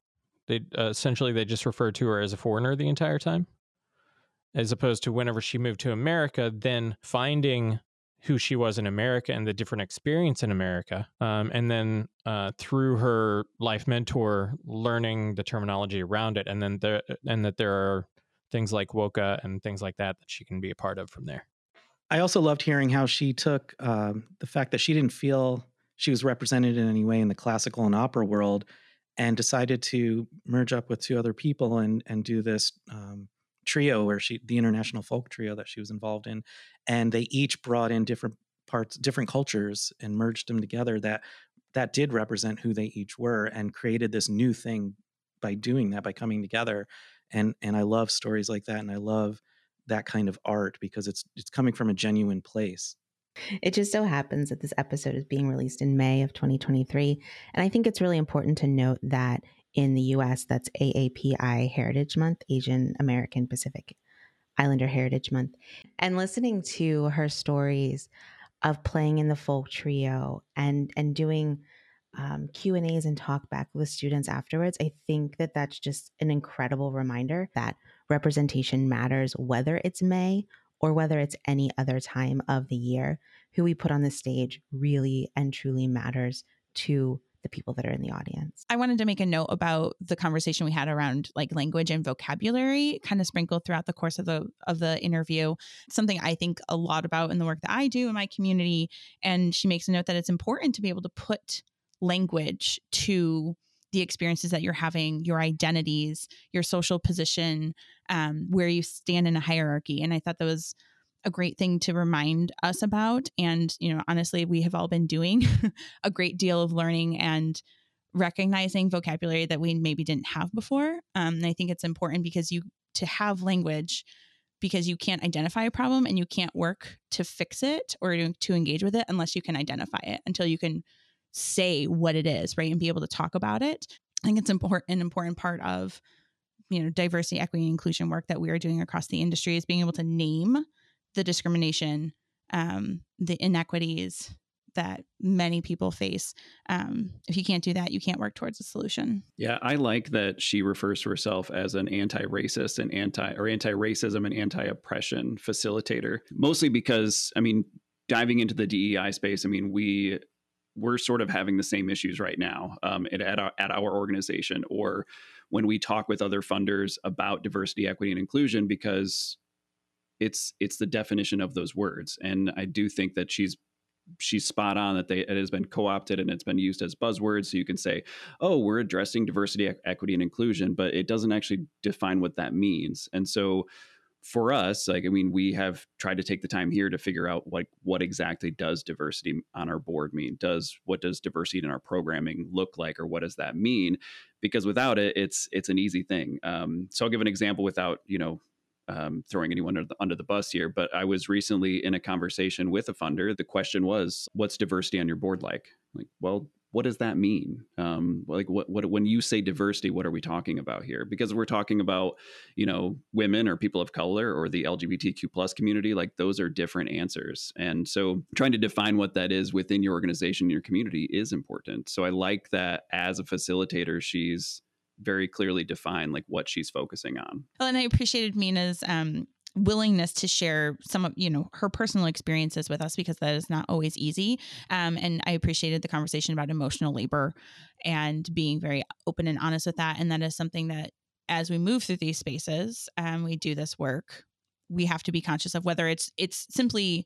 they uh, essentially they just refer to her as a foreigner the entire time, as opposed to whenever she moved to America, then finding who she was in America and the different experience in America. Um, and then uh, through her life mentor, learning the terminology around it, and then there and that there are things like WOCA and things like that that she can be a part of from there. I also loved hearing how she took um, the fact that she didn't feel she was represented in any way in the classical and opera world, and decided to merge up with two other people and and do this um, trio where she the international folk trio that she was involved in. And they each brought in different parts different cultures and merged them together that that did represent who they each were and created this new thing by doing that by coming together. And and I love stories like that and I love that kind of art because it's it's coming from a genuine place. It just so happens that this episode is being released in May of 2023. And I think it's really important to note that in the US, that's AAPI Heritage Month, Asian American Pacific Islander Heritage Month. And listening to her stories of playing in the folk trio and and doing um, Q and A's and talk back with students afterwards, I think that that's just an incredible reminder that representation matters, whether it's May or whether it's any other time of the year. Who we put on the stage really and truly matters to the people that are in the audience. I wanted to make a note about the conversation we had around like language and vocabulary kind of sprinkled throughout the course of the of the interview. Something I think a lot about in the work that I do in my community and she makes a note that it's important to be able to put language to the experiences that you're having, your identities, your social position, um, where you stand in a hierarchy. And I thought that was a great thing to remind us about. And, you know, honestly, we have all been doing a great deal of learning and recognizing vocabulary that we maybe didn't have before. Um, and I think it's important because you to have language because you can't identify a problem and you can't work to fix it or to, to engage with it unless you can identify it until you can say what it is, right? And be able to talk about it. I think it's important an important part of you know diversity, equity, and inclusion work that we are doing across the industry is being able to name the discrimination, um, the inequities that many people face. Um, if you can't do that, you can't work towards a solution. Yeah, I like that she refers to herself as an anti-racist and anti or anti-racism and anti-oppression facilitator. Mostly because, I mean, diving into the DEI space, I mean, we we're sort of having the same issues right now um, at, at, our, at our organization or when we talk with other funders about diversity equity and inclusion because it's it's the definition of those words. And i do think that she's she's spot on that they it has been co-opted and it's been used as buzzwords. So you can say oh we're addressing diversity equity and inclusion but it doesn't actually define what that means. And so for us like i mean we have tried to take the time here to figure out like what exactly does diversity on our board mean does what does diversity in our programming look like or what does that mean because without it it's it's an easy thing um, so i'll give an example without you know um, throwing anyone under the, under the bus here, but I was recently in a conversation with a funder. The question was, "What's diversity on your board like?" Like, well, what does that mean? Um, like, what, what when you say diversity, what are we talking about here? Because we're talking about, you know, women or people of color or the LGBTQ plus community. Like, those are different answers, and so trying to define what that is within your organization, your community, is important. So I like that as a facilitator, she's very clearly defined like what she's focusing on. Well, and I appreciated Meena's um, willingness to share some of you know her personal experiences with us because that is not always easy um, and i appreciated the conversation about emotional labor and being very open and honest with that and that is something that as we move through these spaces and um, we do this work we have to be conscious of whether it's it's simply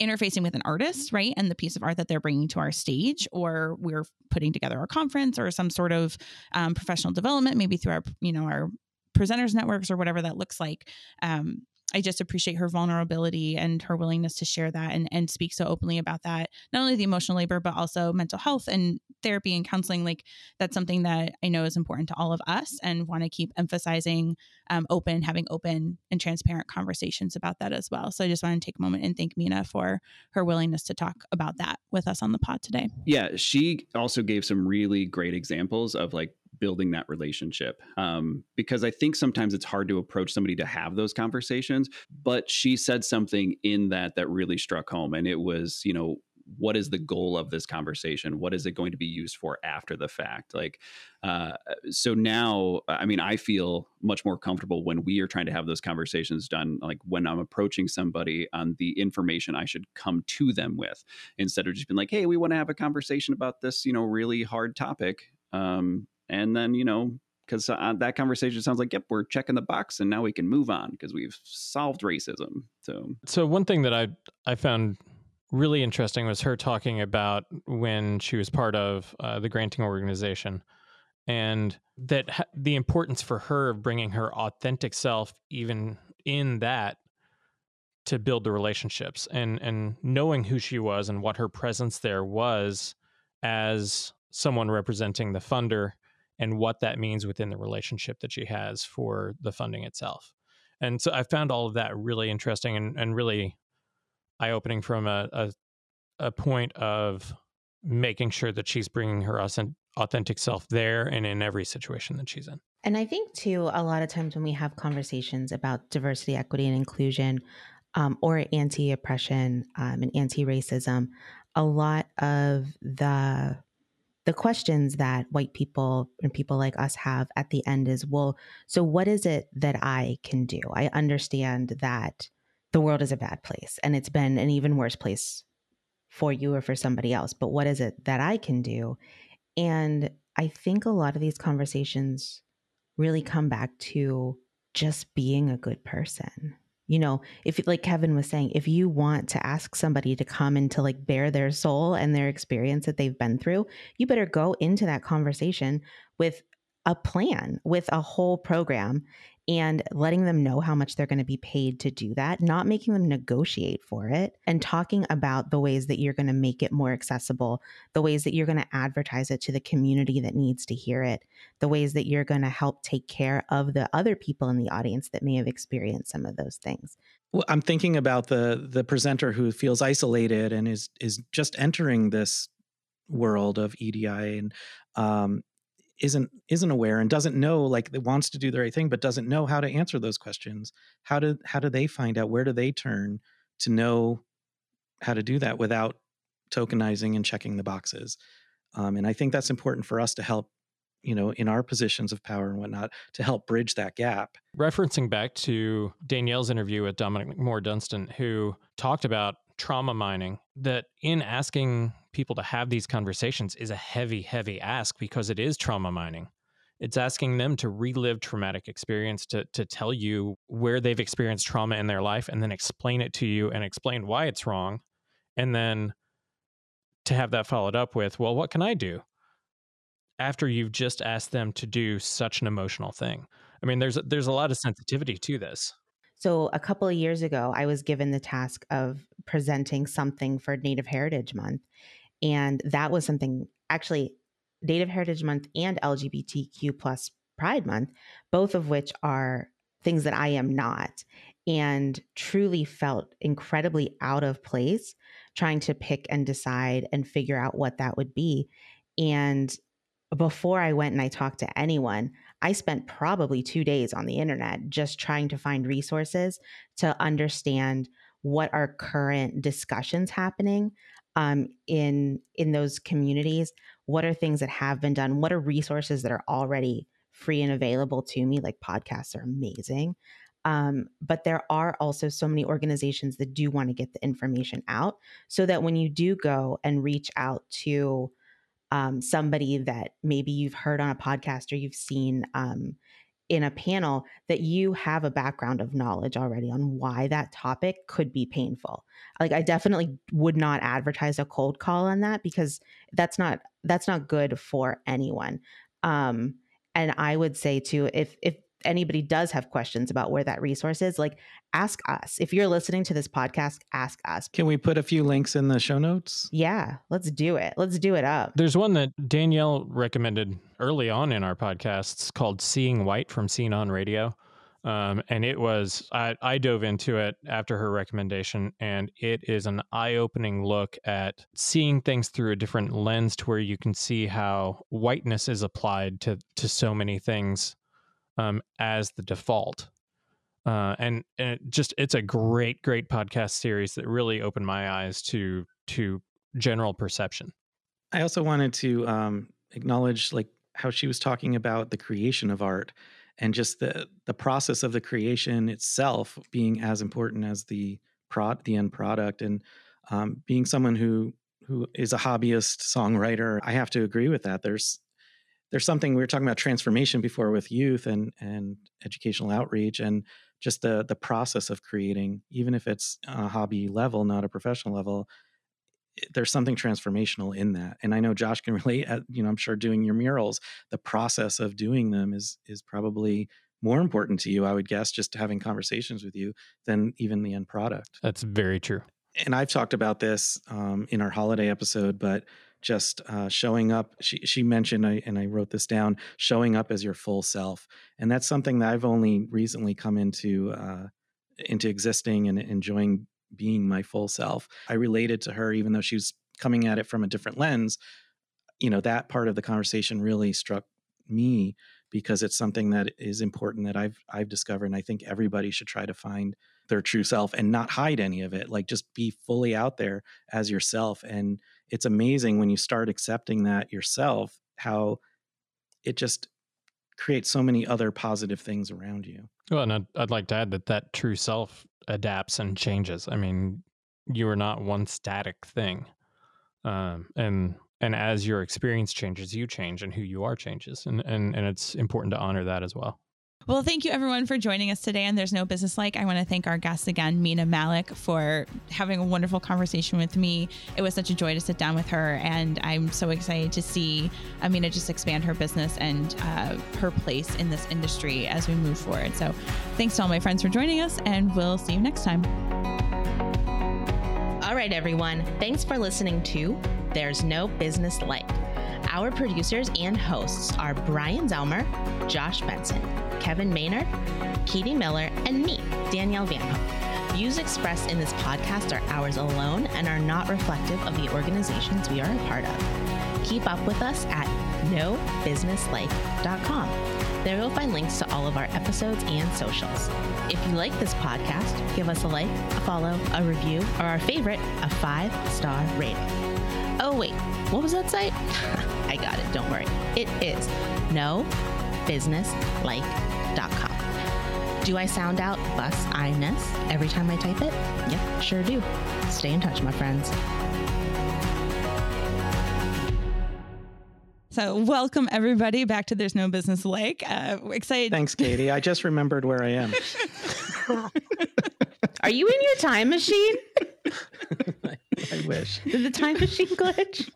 interfacing with an artist, right? And the piece of art that they're bringing to our stage, or we're putting together a conference or some sort of um, professional development, maybe through our, you know, our presenters networks or whatever that looks like. Um, I just appreciate her vulnerability and her willingness to share that and, and speak so openly about that. Not only the emotional labor, but also mental health and therapy and counseling. Like that's something that I know is important to all of us and want to keep emphasizing um, open, having open and transparent conversations about that as well. So I just want to take a moment and thank Meena for her willingness to talk about that with us on the pod today. Yeah, she also gave some really great examples of like building that relationship um, because i think sometimes it's hard to approach somebody to have those conversations but she said something in that that really struck home and it was you know what is the goal of this conversation? What is it going to be used for after the fact? Like uh, so now i mean i feel much more comfortable when we are trying to have those conversations done like when i'm approaching somebody on the information i should come to them with instead of just being like hey we want to have a conversation about this you know really hard topic um, and then you know because uh, that conversation sounds like yep we're checking the box and now we can move on because we've solved racism so. So one thing that i i found really interesting was her talking about when she was part of uh, the granting organization and that ha- the importance for her of bringing her authentic self even in that to build the relationships and and knowing who she was and what her presence there was as someone representing the funder and what that means within the relationship that she has for the funding itself. And so I found all of that really interesting and, and really eye opening from a, a, a point of making sure that she's bringing her authentic self there and in every situation that she's in. And I think, too, a lot of times when we have conversations about diversity, equity, and inclusion, um, or anti oppression um, and anti racism, a lot of the the questions that white people and people like us have at the end is well so what is it that i can do? I understand that the world is a bad place and it's been an even worse place for you or for somebody else but what is it that i can do? And i think a lot of these conversations really come back to just being a good person you know if like kevin was saying if you want to ask somebody to come and to like bare their soul and their experience that they've been through you better go into that conversation with a plan with a whole program and letting them know how much they're going to be paid to do that, not making them negotiate for it, and talking about the ways that you're going to make it more accessible, the ways that you're going to advertise it to the community that needs to hear it, the ways that you're going to help take care of the other people in the audience that may have experienced some of those things. Well, I'm thinking about the the presenter who feels isolated and is is just entering this world of EDI and um, isn't isn't aware and doesn't know like wants to do the right thing but doesn't know how to answer those questions. How do how do they find out? Where do they turn to know how to do that without tokenizing and checking the boxes? Um, and i think that's important for us to help you know in our positions of power and whatnot to help bridge that gap. Referencing back to danielle's interview with dominic moore dunstan who talked about trauma mining that in asking people to have these conversations is a heavy, heavy ask because it is trauma mining. It's asking them to relive traumatic experience, to, to tell you where they've experienced trauma in their life, and then explain it to you and explain why it's wrong. And then to have that followed up with, well, what can I do? After you've just asked them to do such an emotional thing. I mean, there's there's a lot of sensitivity to this. So, a couple of years ago, I was given the task of presenting something for Native Heritage Month. And that was something actually, Native Heritage Month and LGBTQ plus Pride Month, both of which are things that I am not, and truly felt incredibly out of place trying to pick and decide and figure out what that would be. And before I went and I talked to anyone, I spent probably two days on the internet just trying to find resources to understand what are current discussions happening um, in in those communities. What are things that have been done? What are resources that are already free and available to me? Like podcasts are amazing. Um, but there are also so many organizations that do want to get the information out so that when you do go and reach out to um, somebody that maybe you've heard on a podcast or you've seen um, in a panel that you have a background of knowledge already on why that topic could be painful. Like I definitely would not advertise a cold call on that because that's not that's not good for anyone. Um, and I would say too, if if anybody does have questions about where that resource is, like ask us. If you're listening to this podcast, ask us. Can we put a few links in the show notes? Yeah, let's do it. Let's do it up. There's one that Danielle recommended early on in our podcasts called Seeing White from Scene on Radio. Um, and it was, I, I dove into it after her recommendation, and it is an eye opening look at seeing things through a different lens to where you can see how whiteness is applied to, to so many things um, as the default. Uh, and and it just it's a great great podcast series that really opened my eyes to to general perception. I also wanted to um, acknowledge like how she was talking about the creation of art and just the the process of the creation itself being as important as the prod the end product and um, being someone who who is a hobbyist songwriter i have to agree with that there's there's something we were talking about transformation before with youth and and educational outreach and just the the process of creating even if it's a hobby level not a professional level there's something transformational in that. And i know josh can relate at, you know i'm sure doing your murals the process of doing them is is probably more important to you i would guess just having conversations with you than even the end product. That's very true. And i've talked about this um, in our holiday episode but just uh, showing up. She she mentioned, and I wrote this down, showing up as your full self, and that's something that I've only recently come into uh, into existing and enjoying being my full self. I related to her, even though she was coming at it from a different lens. You know, that part of the conversation really struck me because it's something that is important that I've I've discovered, and I think everybody should try to find their true self and not hide any of it. Like just be fully out there as yourself. And it's amazing when you start accepting that yourself, how it just creates so many other positive things around you. Well, and I'd, I'd like to add that that true self adapts and changes. I mean, you are not one static thing, um, and and as your experience changes, you change, and who you are changes, and and and it's important to honor that as well. Well, thank you everyone for joining us today. And there's no business like. I want to thank our guest again, Meena Malik, for having a wonderful conversation with me. It was such a joy to sit down with her, and I'm so excited to see Amina just expand her business and uh, her place in this industry as we move forward. So, thanks to all my friends for joining us, and we'll see you next time. All right, everyone. Thanks for listening to There's No Business Like. Our producers and hosts are Brian Zelmer, Josh Benson, Kevin Maynard, Katie Miller, and me, Danielle Van Hook. Views expressed in this podcast are ours alone and are not reflective of the organizations we are a part of. Keep up with us at nobusinesslike.com. There you'll find links to all of our episodes and socials. If you like this podcast, give us a like, a follow, a review, or our favorite, a five star rating. Oh, wait, what was that site? I got it, don't worry. It is nobusinesslike.com. Do I sound out bus I-ness every time I type it? Yep, sure do. Stay in touch, my friends. So, welcome everybody back to There's No Business Like. Uh, excited. Thanks, Katie. I just remembered where I am. Are you in your time machine? I wish. Did the time machine glitch?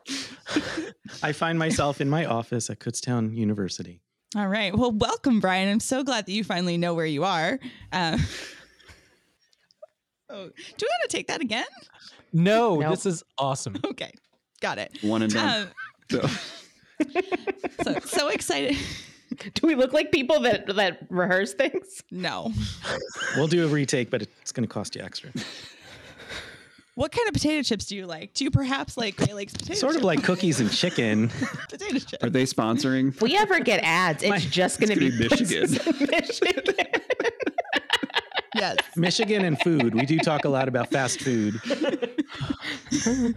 I find myself in my office at Kutztown University. All right. Well, welcome, Brian. I'm so glad that you finally know where you are. Uh, oh, do we want to take that again? No, Nope. this is awesome. Okay, got it. One and done. Uh, So, so, so excited. Do we look like people that that rehearse things? No. We'll do a retake, but it's going to cost you extra. What kind of potato chips do you like? Do you perhaps like Great Lakes potato Sort of like cookies and chicken. potato chips? are they sponsoring? If we ever get ads, it's My- just going to It's be gonna be Michigan. Michigan. Yes. Michigan and food. We do talk a lot about fast food.